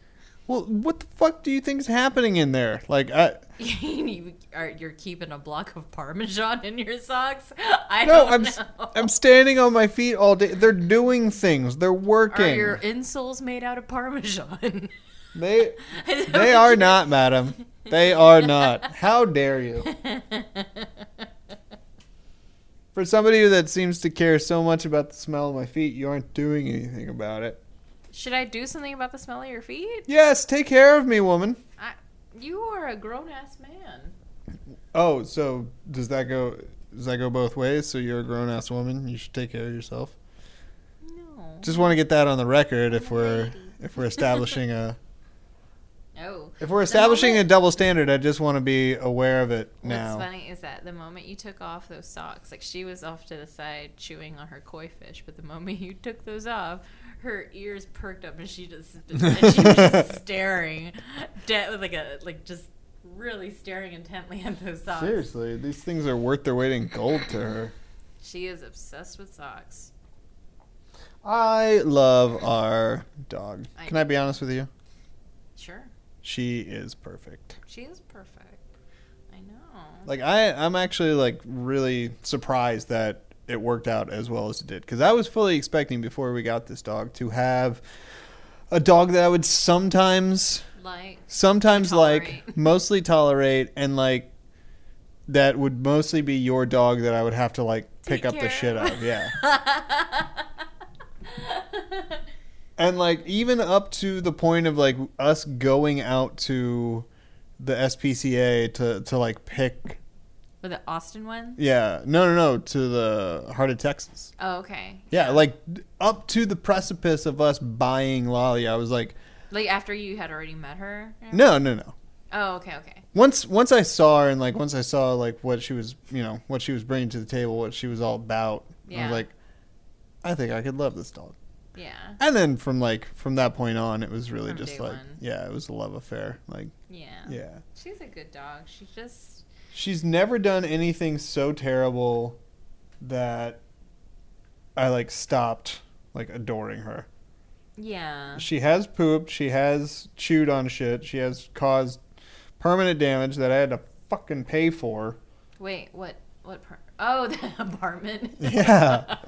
Well, what the fuck do you think is happening in there? Like, I you are you're keeping a block of parmesan in your socks? I no, don't I'm know. I'm standing on my feet all day. They're doing things. They're working. Are your insoles made out of parmesan? They they are not, madam. They are not. How dare you? For somebody that seems to care so much about the smell of my feet, you aren't doing anything about it. Should I do something about the smell of your feet? Yes, take care of me, woman. I, you are a grown ass man. Oh, so does that go? Does that go both ways? So you're a grown ass woman. You should take care of yourself. No. Just want to get that on the record if we're if we're establishing a Oh. if we're establishing a double standard. I just want to be aware of it now. What's funny is that the moment you took off those socks, like she was off to the side chewing on her koi fish, but the moment you took those off, her ears perked up and she just and she was just staring, dead like a like just really staring intently at those socks. Seriously, these things are worth their weight in gold to her. She is obsessed with socks. I love our dog. I- Can I be honest with you? Sure, She is perfect. she is perfect. I know. Like I, I'm actually like really surprised that it worked out as well as it did because I was fully expecting before we got this dog to have a dog that I would sometimes, like sometimes like, mostly tolerate, and like that would mostly be your dog that I would have to like pick up the care shit of. of. Yeah. And like even up to the point of like us going out to the SPCA to to like pick With the Austin one. yeah no no no to the Heart of Texas Oh, okay. yeah like up to the precipice of us buying Lolly I was like Like after you had already met her. no no no Oh, okay, okay. once once I saw her and like once I saw like what she was you know what she was bringing to the table what she was all about I was like I think I could love this dog Yeah. and then from like from that point on it was really From just like one. yeah it was a love affair like Yeah. yeah She's a good dog. She just She's never done anything so terrible that I like stopped like adoring her. yeah. She has pooped, she has chewed on shit, she has caused permanent damage that I had to fucking pay for. Wait, what? What? Per- oh, the apartment. Yeah.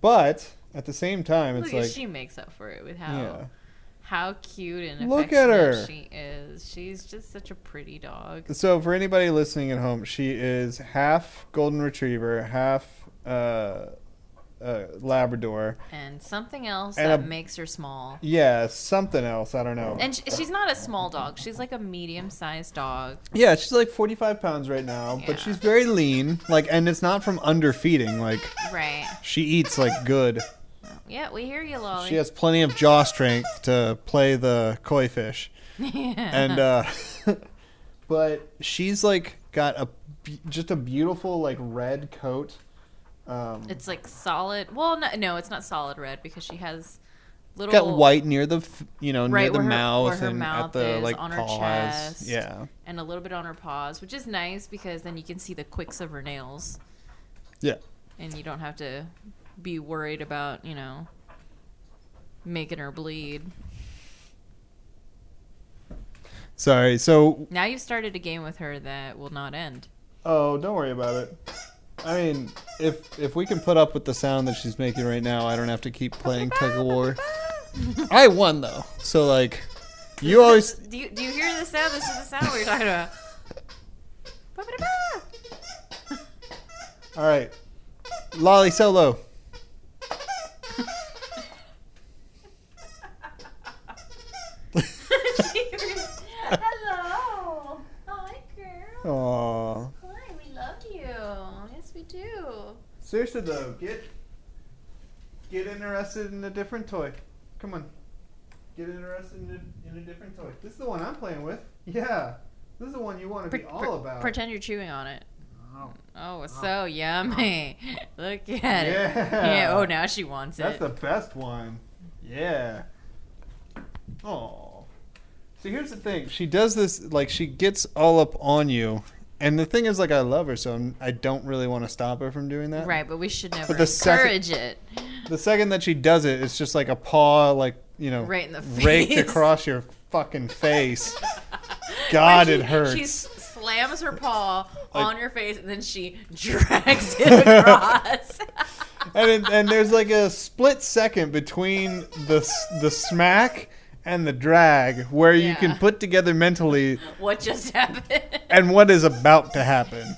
But at the same time it's Look, like she makes up for it with how yeah. How cute and Look at her. She is. She's just such a pretty dog. So for anybody listening at home, she is half golden retriever, half uh, uh, Labrador. And something else And that a- makes her small. Yeah, something else. I don't know. And sh- she's not a small dog. She's like a medium-sized dog. yeah, she's like 45 pounds right now, Yeah. but she's very lean. Like, and it's not from underfeeding. Like, Right. she eats like good. Yeah, we hear you, Lolly. She has plenty of jaw strength to play the koi fish. yeah. And, uh, but she's like got a just a beautiful like red coat. Um, it's like solid. Well, no, no, it's not solid red because she has little got white near the you know Right, near the her- mouth and mouth at the like on her chest. Yeah. and a little bit on her paws, which is nice because then you can see the quicks of her nails. Yeah. And you don't have to be worried about, you know, making her bleed. Sorry. So Now you've started a game with her that will not end. Oh, don't worry about it. I mean, if if we can put up with the sound that she's making right now, I don't have to keep playing tug of war. I won though, so like, you always. Do you, do you hear the sound? This is the sound we're talking about. All right, Lolly Solo. Hello. Hi, girl. Aw. Hi, we love you. Yes, we do. Seriously though, get get interested in a different toy. Come on, get interested in a, in a different toy. This is the one I'm playing with. Yeah, this is the one you want to Pre- be all pre- about. Pretend you're chewing on it. Oh, Oh, it's oh. so yummy. Look at it. Yeah. Yeah. Oh, now she wants That's it. That's the best one. Yeah. Oh. So here's the thing. She does this like she gets all up on you, and the thing is like I love her, so I'm, I don't really want to stop her from doing that. right, but we should never the second- encourage it. The second that she does it, it's just like a paw, like you know, Right in the face. raked across your fucking face. God, Where it hurts. She slams her paw Like- on your face and then she drags it across. and it, and there's like a split second between the the smack and the drag where you can put together mentally what just happened? and what is about to happen.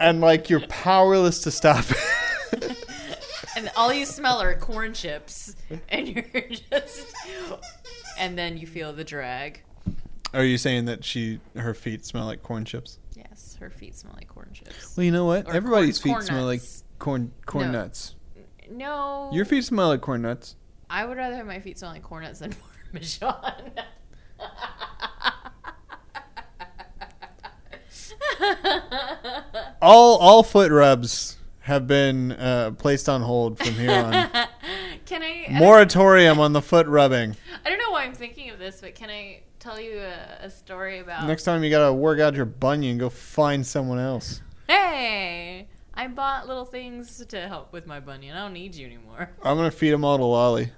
and like you're powerless to stop it. and all you smell are corn chips, and you're just, and then you feel the drag. Are you saying that she her feet smell like corn chips? Yes, her feet smell like corn chips. Well, you know what? Or Everybody's corn- feet corn smell like corn corn No. nuts. No, Your feet smell like corn nuts. I would rather have my feet smell like corn nuts than Parmesan. All all foot rubs have been uh, placed on hold from here on. Can I? I Moratorium on the foot rubbing. I don't know why I'm thinking of this, but can I tell you a, a story about? Next time you gotta work out your bunion, go find someone else. Hey, I bought little things to help with my bunion. I don't need you anymore. I'm gonna feed them all to Lolly.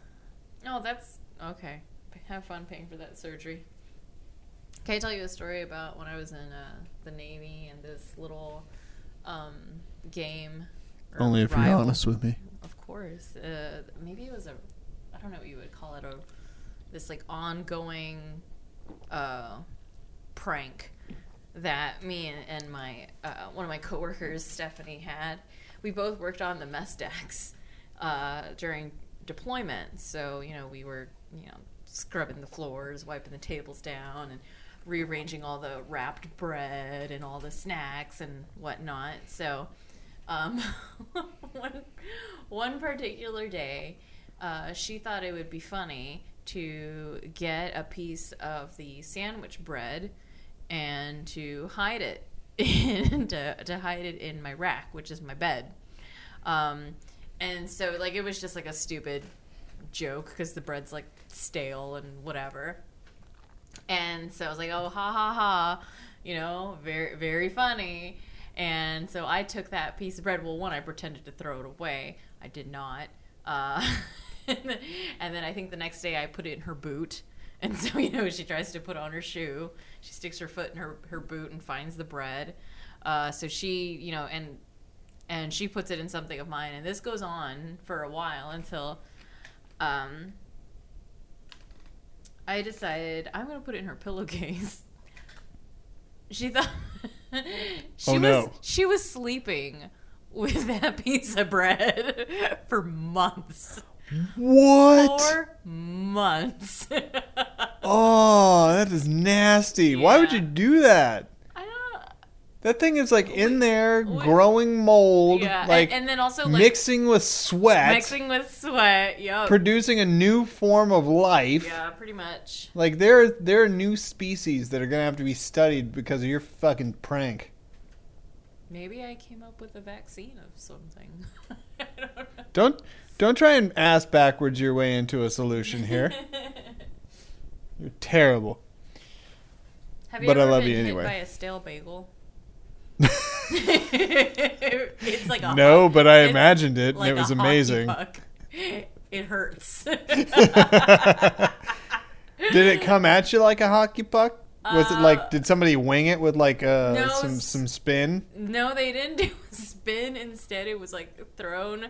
Oh, that's okay. Have fun paying for that surgery. Can I tell you a story about when I was in uh, the Navy and this little um, game? Only if you're honest with me. Of course. Uh, maybe it was a, I don't know what you would call it, a this like ongoing uh, prank that me and, and my uh, one of my coworkers, Stephanie, had. We both worked on the mess decks uh, during deployment, so you know we were you know scrubbing the floors, wiping the tables down, and rearranging all the wrapped bread and all the snacks and whatnot. So um, one, one particular day, uh, she thought it would be funny to get a piece of the sandwich bread and to hide it in, to, to hide it in my rack, which is my bed. Um, and so like it was just like a stupid joke because the bread's like stale and whatever. And so I was like, oh, ha ha ha, you know, very, very funny. And so I took that piece of bread. Well, one, I pretended to throw it away. I did not. Uh, and, then, I think the next day I put it in her boot. And so, you know, she tries to put on her shoe. She sticks her foot in her, her boot and finds the bread. Uh, so she, you know, and and she puts it in something of mine. And this goes on for a while until um, I decided I'm gonna put it in her pillowcase. She thought she Oh, was no. she was sleeping with that piece of bread for months. What? For months. Oh, that is nasty. Why would you do that? That thing is like in there, growing mold, Yeah, like and, and then also like mixing with sweat, mixing with sweat. Yep. producing a new form of life. yeah, pretty much. Like there, there are new species that are gonna have to be studied because of your fucking prank. Maybe I came up with a vaccine of something. I don't. Don't, don't try and ass backwards your way into a solution here. You're terrible. Have you But I love been you hit anyway. by a stale bagel? it's like a no, but I imagined it, like and it was amazing. puck. It hurts. Did it come at you like a hockey puck? Was it Uh, like did somebody wing it with like uh, no, some some spin? no, they didn't do spin. Instead, it was like thrown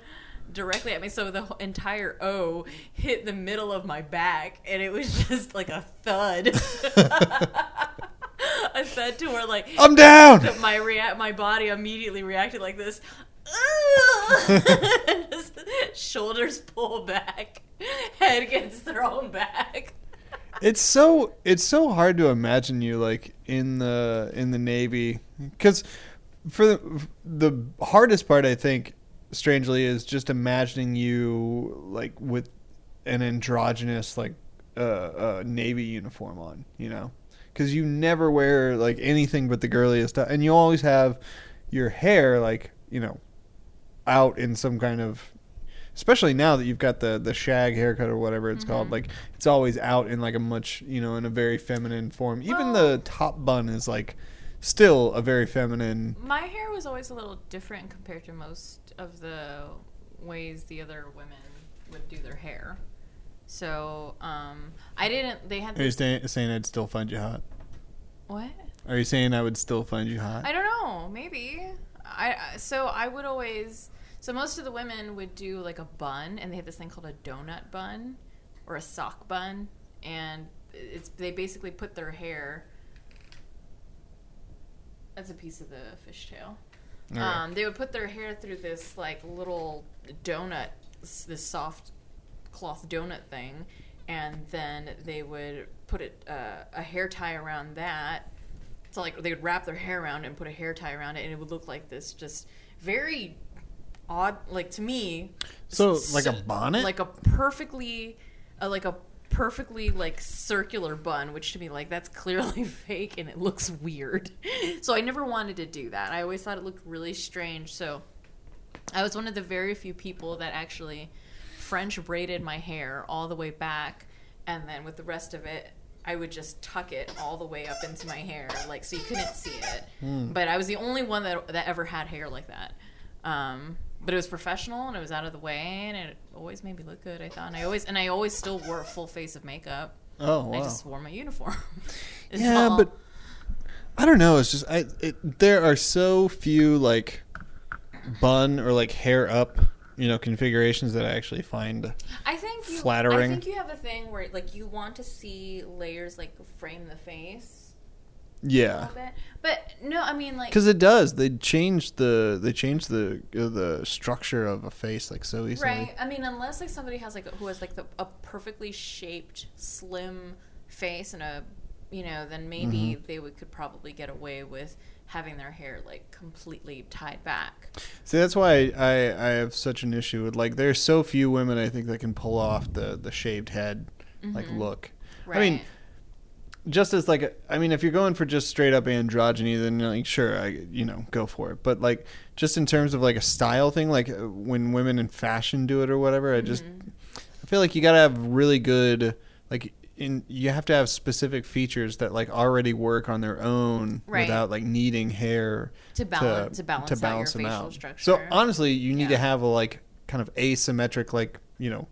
directly at me. So the entire O hit the middle of my back, and it was just like a thud. a said to her like I'm down. my rea- my body immediately reacted like this. Shoulders pull back, head gets thrown back. It's so it's so hard to imagine you like in the in the navy because for the the hardest part I think strangely is just imagining you like with an androgynous like uh, uh navy uniform on you know because you never wear like anything but the girliest stuff and you always have your hair like you know out in some kind of especially now that you've got the the shag haircut or whatever it's called Mhm. like it's always out in like a much you know in a very feminine form even Well- the top bun is like still a very feminine My hair was always a little different compared to most of the ways the other women would do their hair. So, um, I didn't. They had are you saying, saying i'd still find you hot what? are you saying i would still find you hot I don't know. Maybe. I so I would always. So most of the women would do like a bun, and they have this thing called a donut bun or a sock bun, and it's they basically put their hair. That's a piece of the fishtail. Okay. Um, they would put their hair through this like little donut, this soft cloth donut thing, and then they would put it uh, a hair tie around that. So like they would wrap their hair around and put a hair tie around it, and it would look like this just very odd. Like to me, So, s- like a bonnet? like a perfectly, uh, like a perfectly like circular bun, which to me like that's clearly fake and it looks weird. so I never wanted to do that. I always thought it looked really strange. So I was one of the very few people that actually French braided my hair all the way back, and then with the rest of it. I would just tuck it all the way up into my hair, like so you couldn't see it. But I was the only one that that ever had hair like that. Um, but it was professional and it was out of the way, and it always made me look good. I thought, and I always and I always still wore a full face of makeup. Oh wow. I just wore my uniform. Yeah, all. but I don't know. It's just I. It, there are so few like bun or like hair up, you know, configurations that I actually find. I think you, flattering. I think you have a thing where like you want to see layers like frame the face Yeah, but no, I mean like because it does. They change the they change the uh, the structure of a face like so easily. Right. I mean, unless like somebody has like a, who has like the, a perfectly shaped, slim face and a, you know, then maybe Mm-hmm. they would could probably get away with having their hair like completely tied back. See, that's why I I have such an issue with like there's so few women I think that can pull off the the shaved head like mm-hmm. look. Right. I mean, just as like I mean, if you're going for just straight up androgyny, then like sure, I you know go for it. But like just in terms of like a style thing, like when women in fashion do it or whatever, I just mm-hmm. I feel like you gotta have really good like. In, you have to have specific features that like already work on their own Right. without like needing hair To balance- to balance out your them facial out. structure. So honestly, you need to have a like kind of asymmetric like you know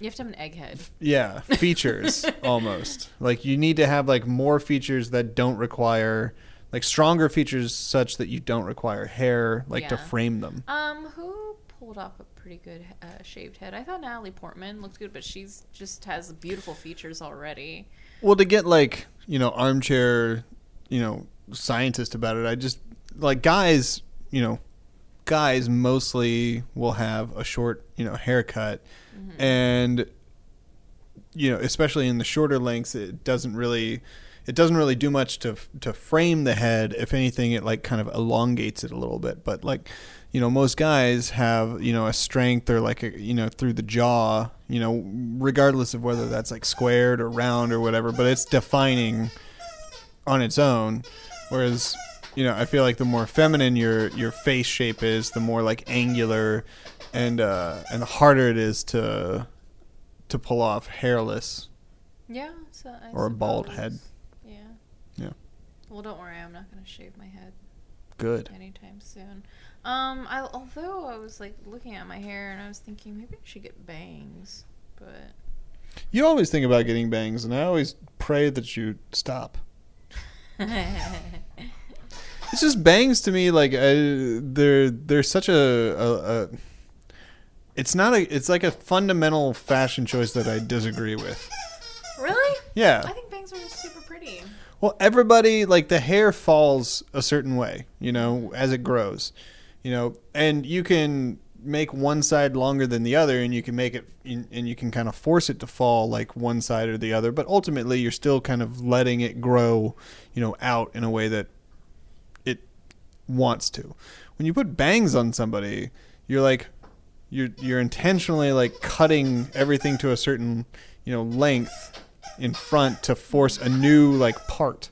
you have to have an egghead. yeah features almost like you need to have like more features that don't require like stronger features such that you don't require hair like to frame them Um, who pulled off a pretty good uh, shaved head? I thought Natalie Portman looked good, but she's just has beautiful features already. well to get like you know armchair you know scientist about it i just like guys you know guys mostly will have a short you know haircut and you know especially in the shorter lengths it doesn't really it doesn't really do much to to frame the head if anything it like kind of elongates it a little bit but like you know most guys have you know a strength or like a, you know through the jaw you know regardless of whether that's like squared or round or whatever but it's defining on its own whereas you know i feel like the more feminine your your face shape is the more like angular and uh and the harder it is to to pull off hairless Yeah, so I Or a bald head. Yeah. Yeah. Well, don't worry, I'm not gonna shave my head good anytime soon. Um, I although I was like looking at my hair and I was thinking maybe I should get bangs, but you always think about getting bangs and i always pray that you stop. It's just bangs to me like uh, they're they're such a, a, a it's not a it's like a fundamental fashion choice that i disagree with. Really, yeah. I think bangs are super pretty. Well, everybody like the hair falls a certain way, you know, as it grows, you know, and you can make one side longer than the other, and you can make it, and you can kind of force it to fall like one side or the other, but ultimately you're still kind of letting it grow, you know, out in a way that it wants to. When you put bangs on somebody, you're like, you're you're intentionally like cutting everything to a certain, you know, length in front to force a new like part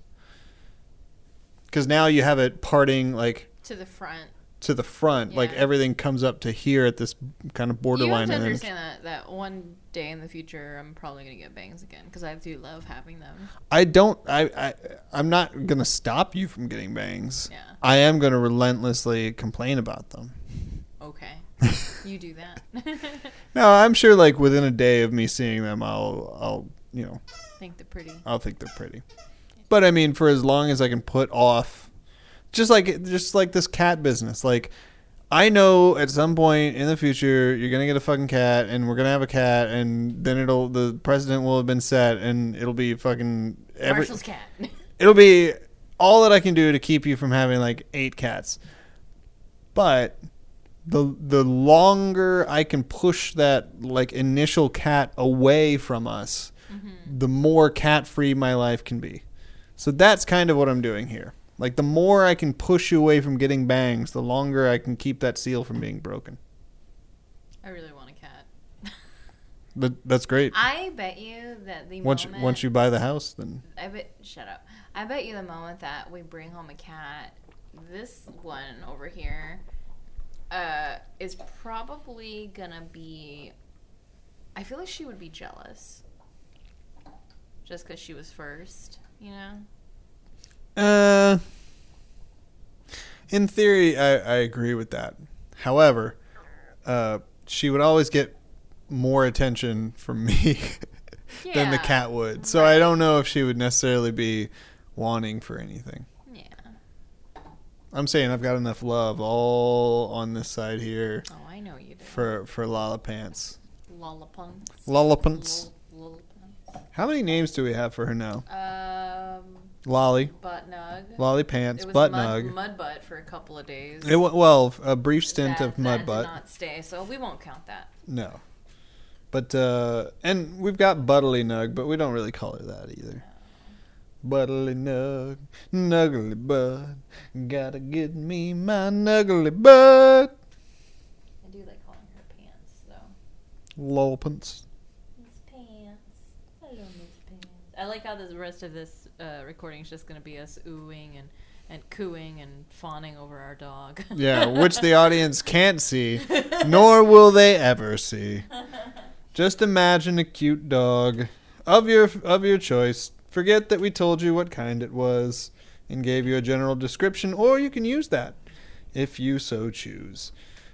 because now you have it parting like To the front. To the front like everything comes up to here at this kind of borderline. You have to understand that that one day in the future I'm probably gonna get bangs again because I do love having them. i don't I, I i'm not gonna stop you from getting bangs Yeah. i am gonna relentlessly complain about them Okay, you do that. no i'm sure like within a day of me seeing them i'll i'll you know think they're pretty. I'll think they're pretty. But I mean, for as long as I can put off, just like just like this cat business, like I know at some point in the future you're gonna get a fucking cat, and we're gonna have a cat, and then it'll the president will have been set, and it'll be fucking every. Marshall's cat. It'll be all that I can do to keep you from having like eight cats. but the the longer I can push that like initial cat away from us, mm-hmm. the more cat free my life can be. So that's kind of what I'm doing here. Like the more I can push you away from getting bangs, the longer I can keep that seal from being broken. I really want a cat. But that's great. I bet you that the Once moment once you buy the house, then I bet shut up. I bet you the moment that we bring home a cat, this one over here, uh, is probably gonna be. I feel like she would be jealous. Just because she was first, you know. Uh, in theory, I, I agree with that. However, uh, she would always get more attention from me than the cat would. So I don't know if she would necessarily be wanting for anything. Yeah. I'm saying I've got enough love all on this side here Oh, I know you do. for for Lala Pants. Lollipunk. Lollipants. Lollipunk. How many names do we have for her now? Um, Lolly, butt nug. Lolly Pants, it was Butt mud, Nug. mud butt for a couple of days. It, wa- well, a brief stint that, of Mud that Butt. Did not stay, so we won't count that. No. But uh and we've got Buttily Nug, but we don't really call her that either. Buttily Nug, Nuggly Bud, gotta get me my Nuggly Bud. I do like calling her pants, though. Lolpants. Miss Pants. Hello, Miss Pants. I like how the rest of this uh, recording is just going to be us oohing and, and cooing and fawning over our dog. Yeah, which the audience can't see, nor will they ever see. Just imagine a cute dog of your of your choice. Forget that we told you what kind it was and gave you a general description, or you can use that if you so choose.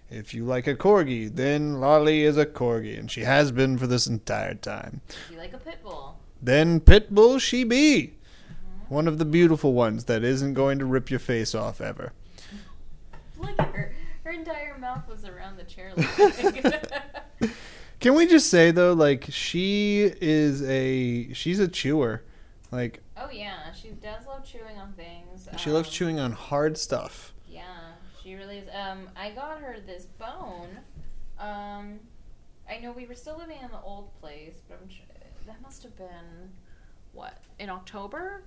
If you like a corgi, then Lolly is a corgi, and she has been for this entire time. If you like a pit bull. Then pit bull she be. One of the beautiful ones that isn't going to rip your face off ever. Look at her. Her entire mouth was around the chair. Like Can we just say though, like she is a she's a chewer. Like oh, yeah. She does love chewing on things. she loves Um, chewing on hard stuff. Yeah, she really is. Um, I got her this bone. Um, I know we were still living in the old place, but I'm tr- that must have been what in October,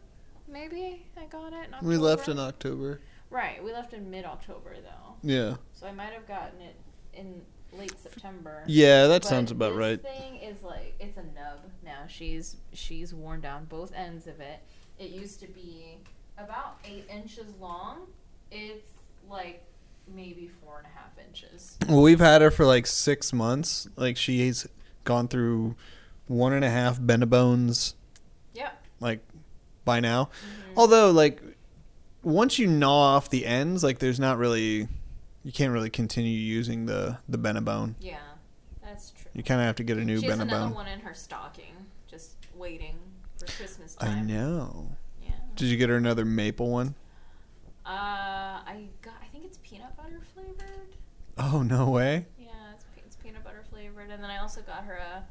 maybe I got it. In We left in October. right. We left in mid October though, Yeah. so I might have gotten it in late September. Yeah, that But sounds about this right. thing is like it's a nub now. She's she's worn down both ends of it. It used to be about eight inches long. It's like maybe four and a half inches. Well, we've had her for like six months. Like she's gone through one and a half Benebones, Yep. like by now. Mm-hmm. Although, like once you gnaw off the ends, like there's not really you can't really continue using the the Benebone. Yeah, that's true. You kind of have to get a new she has another one in her stocking, just waiting for Christmas I know. Yeah. Did you get her another maple one? Uh, I got. I think it's peanut butter flavored. Oh no way! Yeah, it's, it's peanut butter flavored, and then I also got her a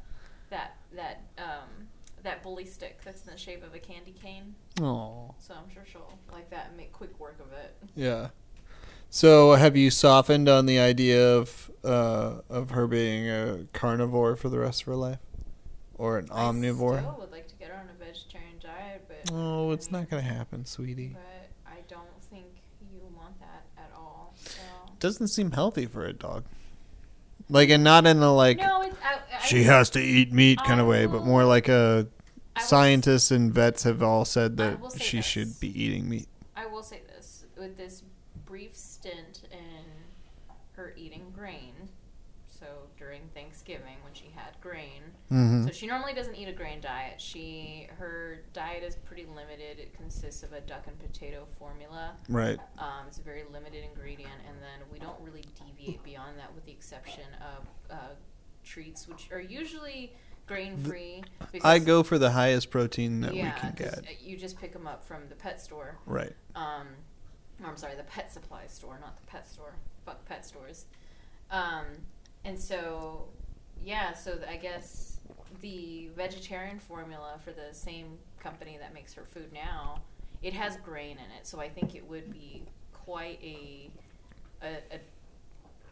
that that um that bully stick that's in the shape of a candy cane. Oh So I'm sure she'll like that and make quick work of it. yeah. So have you softened on the idea of uh, of her being a carnivore for the rest of her life, or an I omnivore? still would like to get her on a vegetarian diet, but Oh, I it's mean, not gonna happen, sweetie. But I don't think you want that at all. So Doesn't seem healthy for a dog. Like, and not in the like no, it's I, I, she has to eat meat kind of way, but more like a I will s- scientists and vets have all said that she this. should be eating meat. I will say this with this brief stint in her eating grain. So during Thanksgiving when she had grain, hmm so she normally doesn't eat a grain diet. She her diet is pretty limited. It consists of a duck and potato formula. Right. Um, it's a very limited ingredient, and then we don't really deviate beyond that, with the exception of uh, treats, which are usually grain free. I go for the highest protein that yeah, we can get. You just pick them up from the pet store. Right. Um, or I'm sorry, the pet supply store, not the pet store. Fuck pet stores. Um, and so, yeah, so I guess the vegetarian formula for the same company that makes her food now, it has grain in it. So I think it would be quite a a, a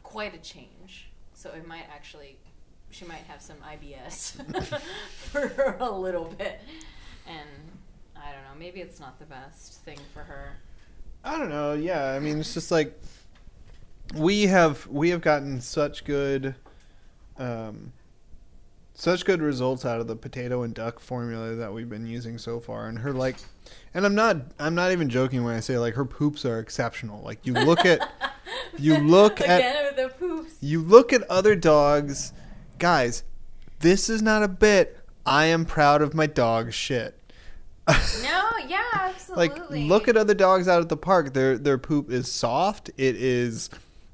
quite a change. So it might actually, she might have some IBS for a little bit, and I don't know. Maybe it's not the best thing for her. I don't know. Yeah, I mean, it's just like we have we have gotten such good, um, such good results out of the potato and duck formula that we've been using so far, and her like, and I'm not I'm not even joking when I say like her poops are exceptional. Like you look at you look at Again with the poops. you look at other dogs, guys. This is not a bit. I am proud of my dog's shit. No, yeah, absolutely. like look at other dogs out at the park their their poop is soft it is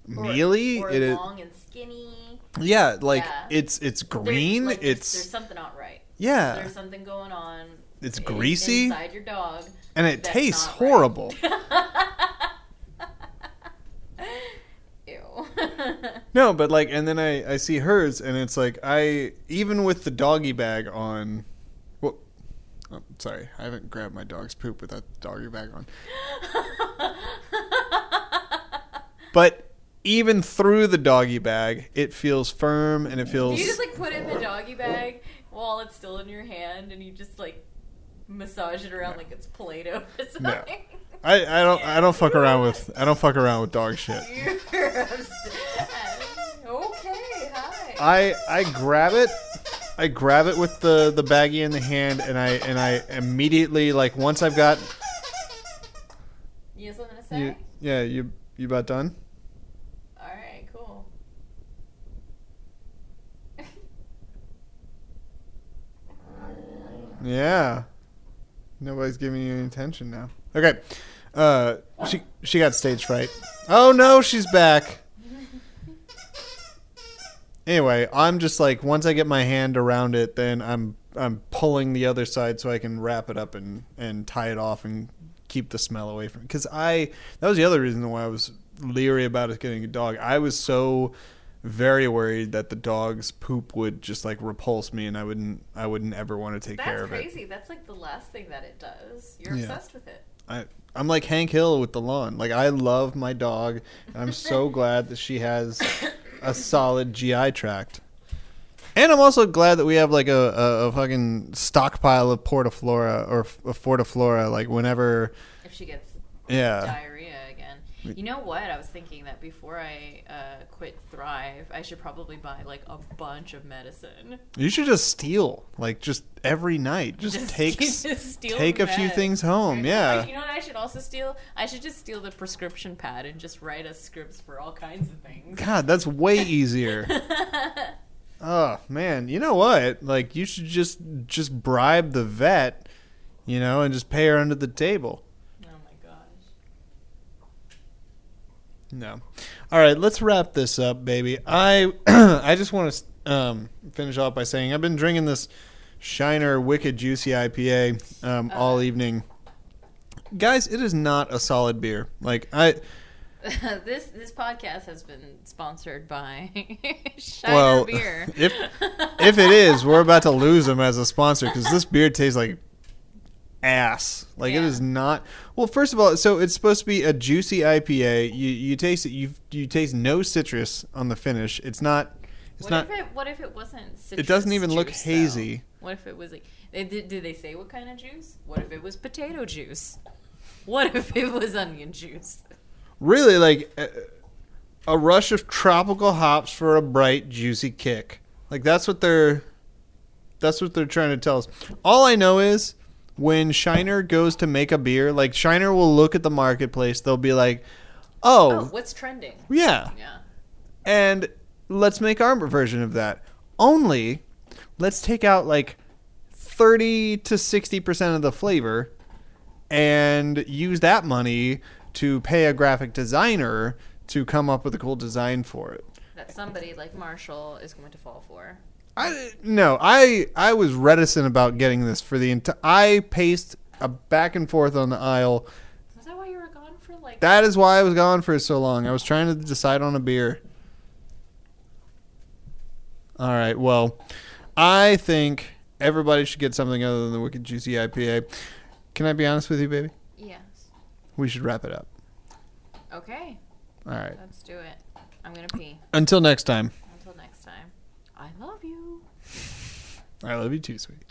mealy or it is long and skinny. yeah like Yeah. it's it's green like, it's there's something not right. yeah There's something going on. It's in- greasy. inside your dog. and it tastes horrible. right. horrible Ew. no but like and then i i see hers and it's like i even with the doggy bag on well oh, sorry i haven't grabbed my dog's poop with that doggy bag on but even through the doggy bag it feels firm and it feels you just like put it in the doggy bag while it's still in your hand, and you just like massage it around like it's Play-Doh or something. No. I, I don't I don't fuck around with I don't fuck around with dog shit. You're upset. okay, hi. I I grab it, I grab it with the the baggie in the hand, and I and I immediately like once I've got you have something to say? you yeah you you about done? All right, cool. Yeah, nobody's giving you any attention now. Okay, uh, she she got stage fright. Oh no, she's back. Anyway, I'm just like once I get my hand around it, then I'm I'm pulling the other side so I can wrap it up and and tie it off and keep the smell away from. Because I that was the other reason why I was leery about us getting a dog. I was so very worried that the dog's poop would just like repulse me and I wouldn't I wouldn't ever want to take That's care of it. That's crazy. That's like the last thing that it does. You're Yeah. obsessed with it. I I'm like Hank Hill with the lawn. Like I love my dog. And I'm so glad that she has a solid GI tract. And I'm also glad that we have like a, a, a fucking stockpile of portaflora or f- of fortiflora. Like whenever, If she gets yeah, diarrhea. You know what? I was thinking that before I uh, quit Thrive, I should probably buy like a bunch of medicine. you should just steal like just every night. Just, take just steal take a few things home. Yeah. You know what I should also steal? I should just steal the prescription pad and just write us scripts for all kinds of things. God, that's way easier. Oh man, you know what? Like you should just just bribe the vet, you know, and just pay her under the table. Oh my gosh. No. All right, let's wrap this up, baby. I I just want to um, finish off by saying I've been drinking this Shiner Wicked Juicy IPA um, all Uh. evening. Guys, it is not a solid beer. Like I this this podcast has been sponsored by Shiner Well, Beer. if- if it is, we're about to lose them as a sponsor because this beer tastes like ass. Like it Yeah. is not. Well, first of all, so it's supposed to be a juicy IPA. You you taste it. You you taste no citrus on the finish. It's not. It's what not. if it what if it wasn't citrus It doesn't even look juice, though? hazy. What if it was like did, did they say what kind of juice? What if it was potato juice? What if it was onion juice? really like a, a rush of tropical hops for a bright, juicy kick. Like that's what they're. That's what they're trying to tell us. All I know is when Shiner goes to make a beer, like Shiner will look at the marketplace. They'll be like, Oh, "Oh, what's trending? yeah," Yeah. and let's make our version of that. Only, let's take out like thirty to sixty percent of the flavor, and use that money to pay a graphic designer to come up with a cool design for it. That somebody like Marshall is going to fall for. I no, I I was reticent about getting this for the entire. I paced a back and forth on the aisle. Was that why you were gone for like That is why I was gone for so long. I was trying to decide on a beer. All right, well, I think everybody should get something other than the Wicked Juicy IPA. Can I be honest with you, baby? Yes. We should wrap it up. Okay. All right. Let's do it. I'm gonna pee. Until next time. Until next time. I love you. Too, sweetie.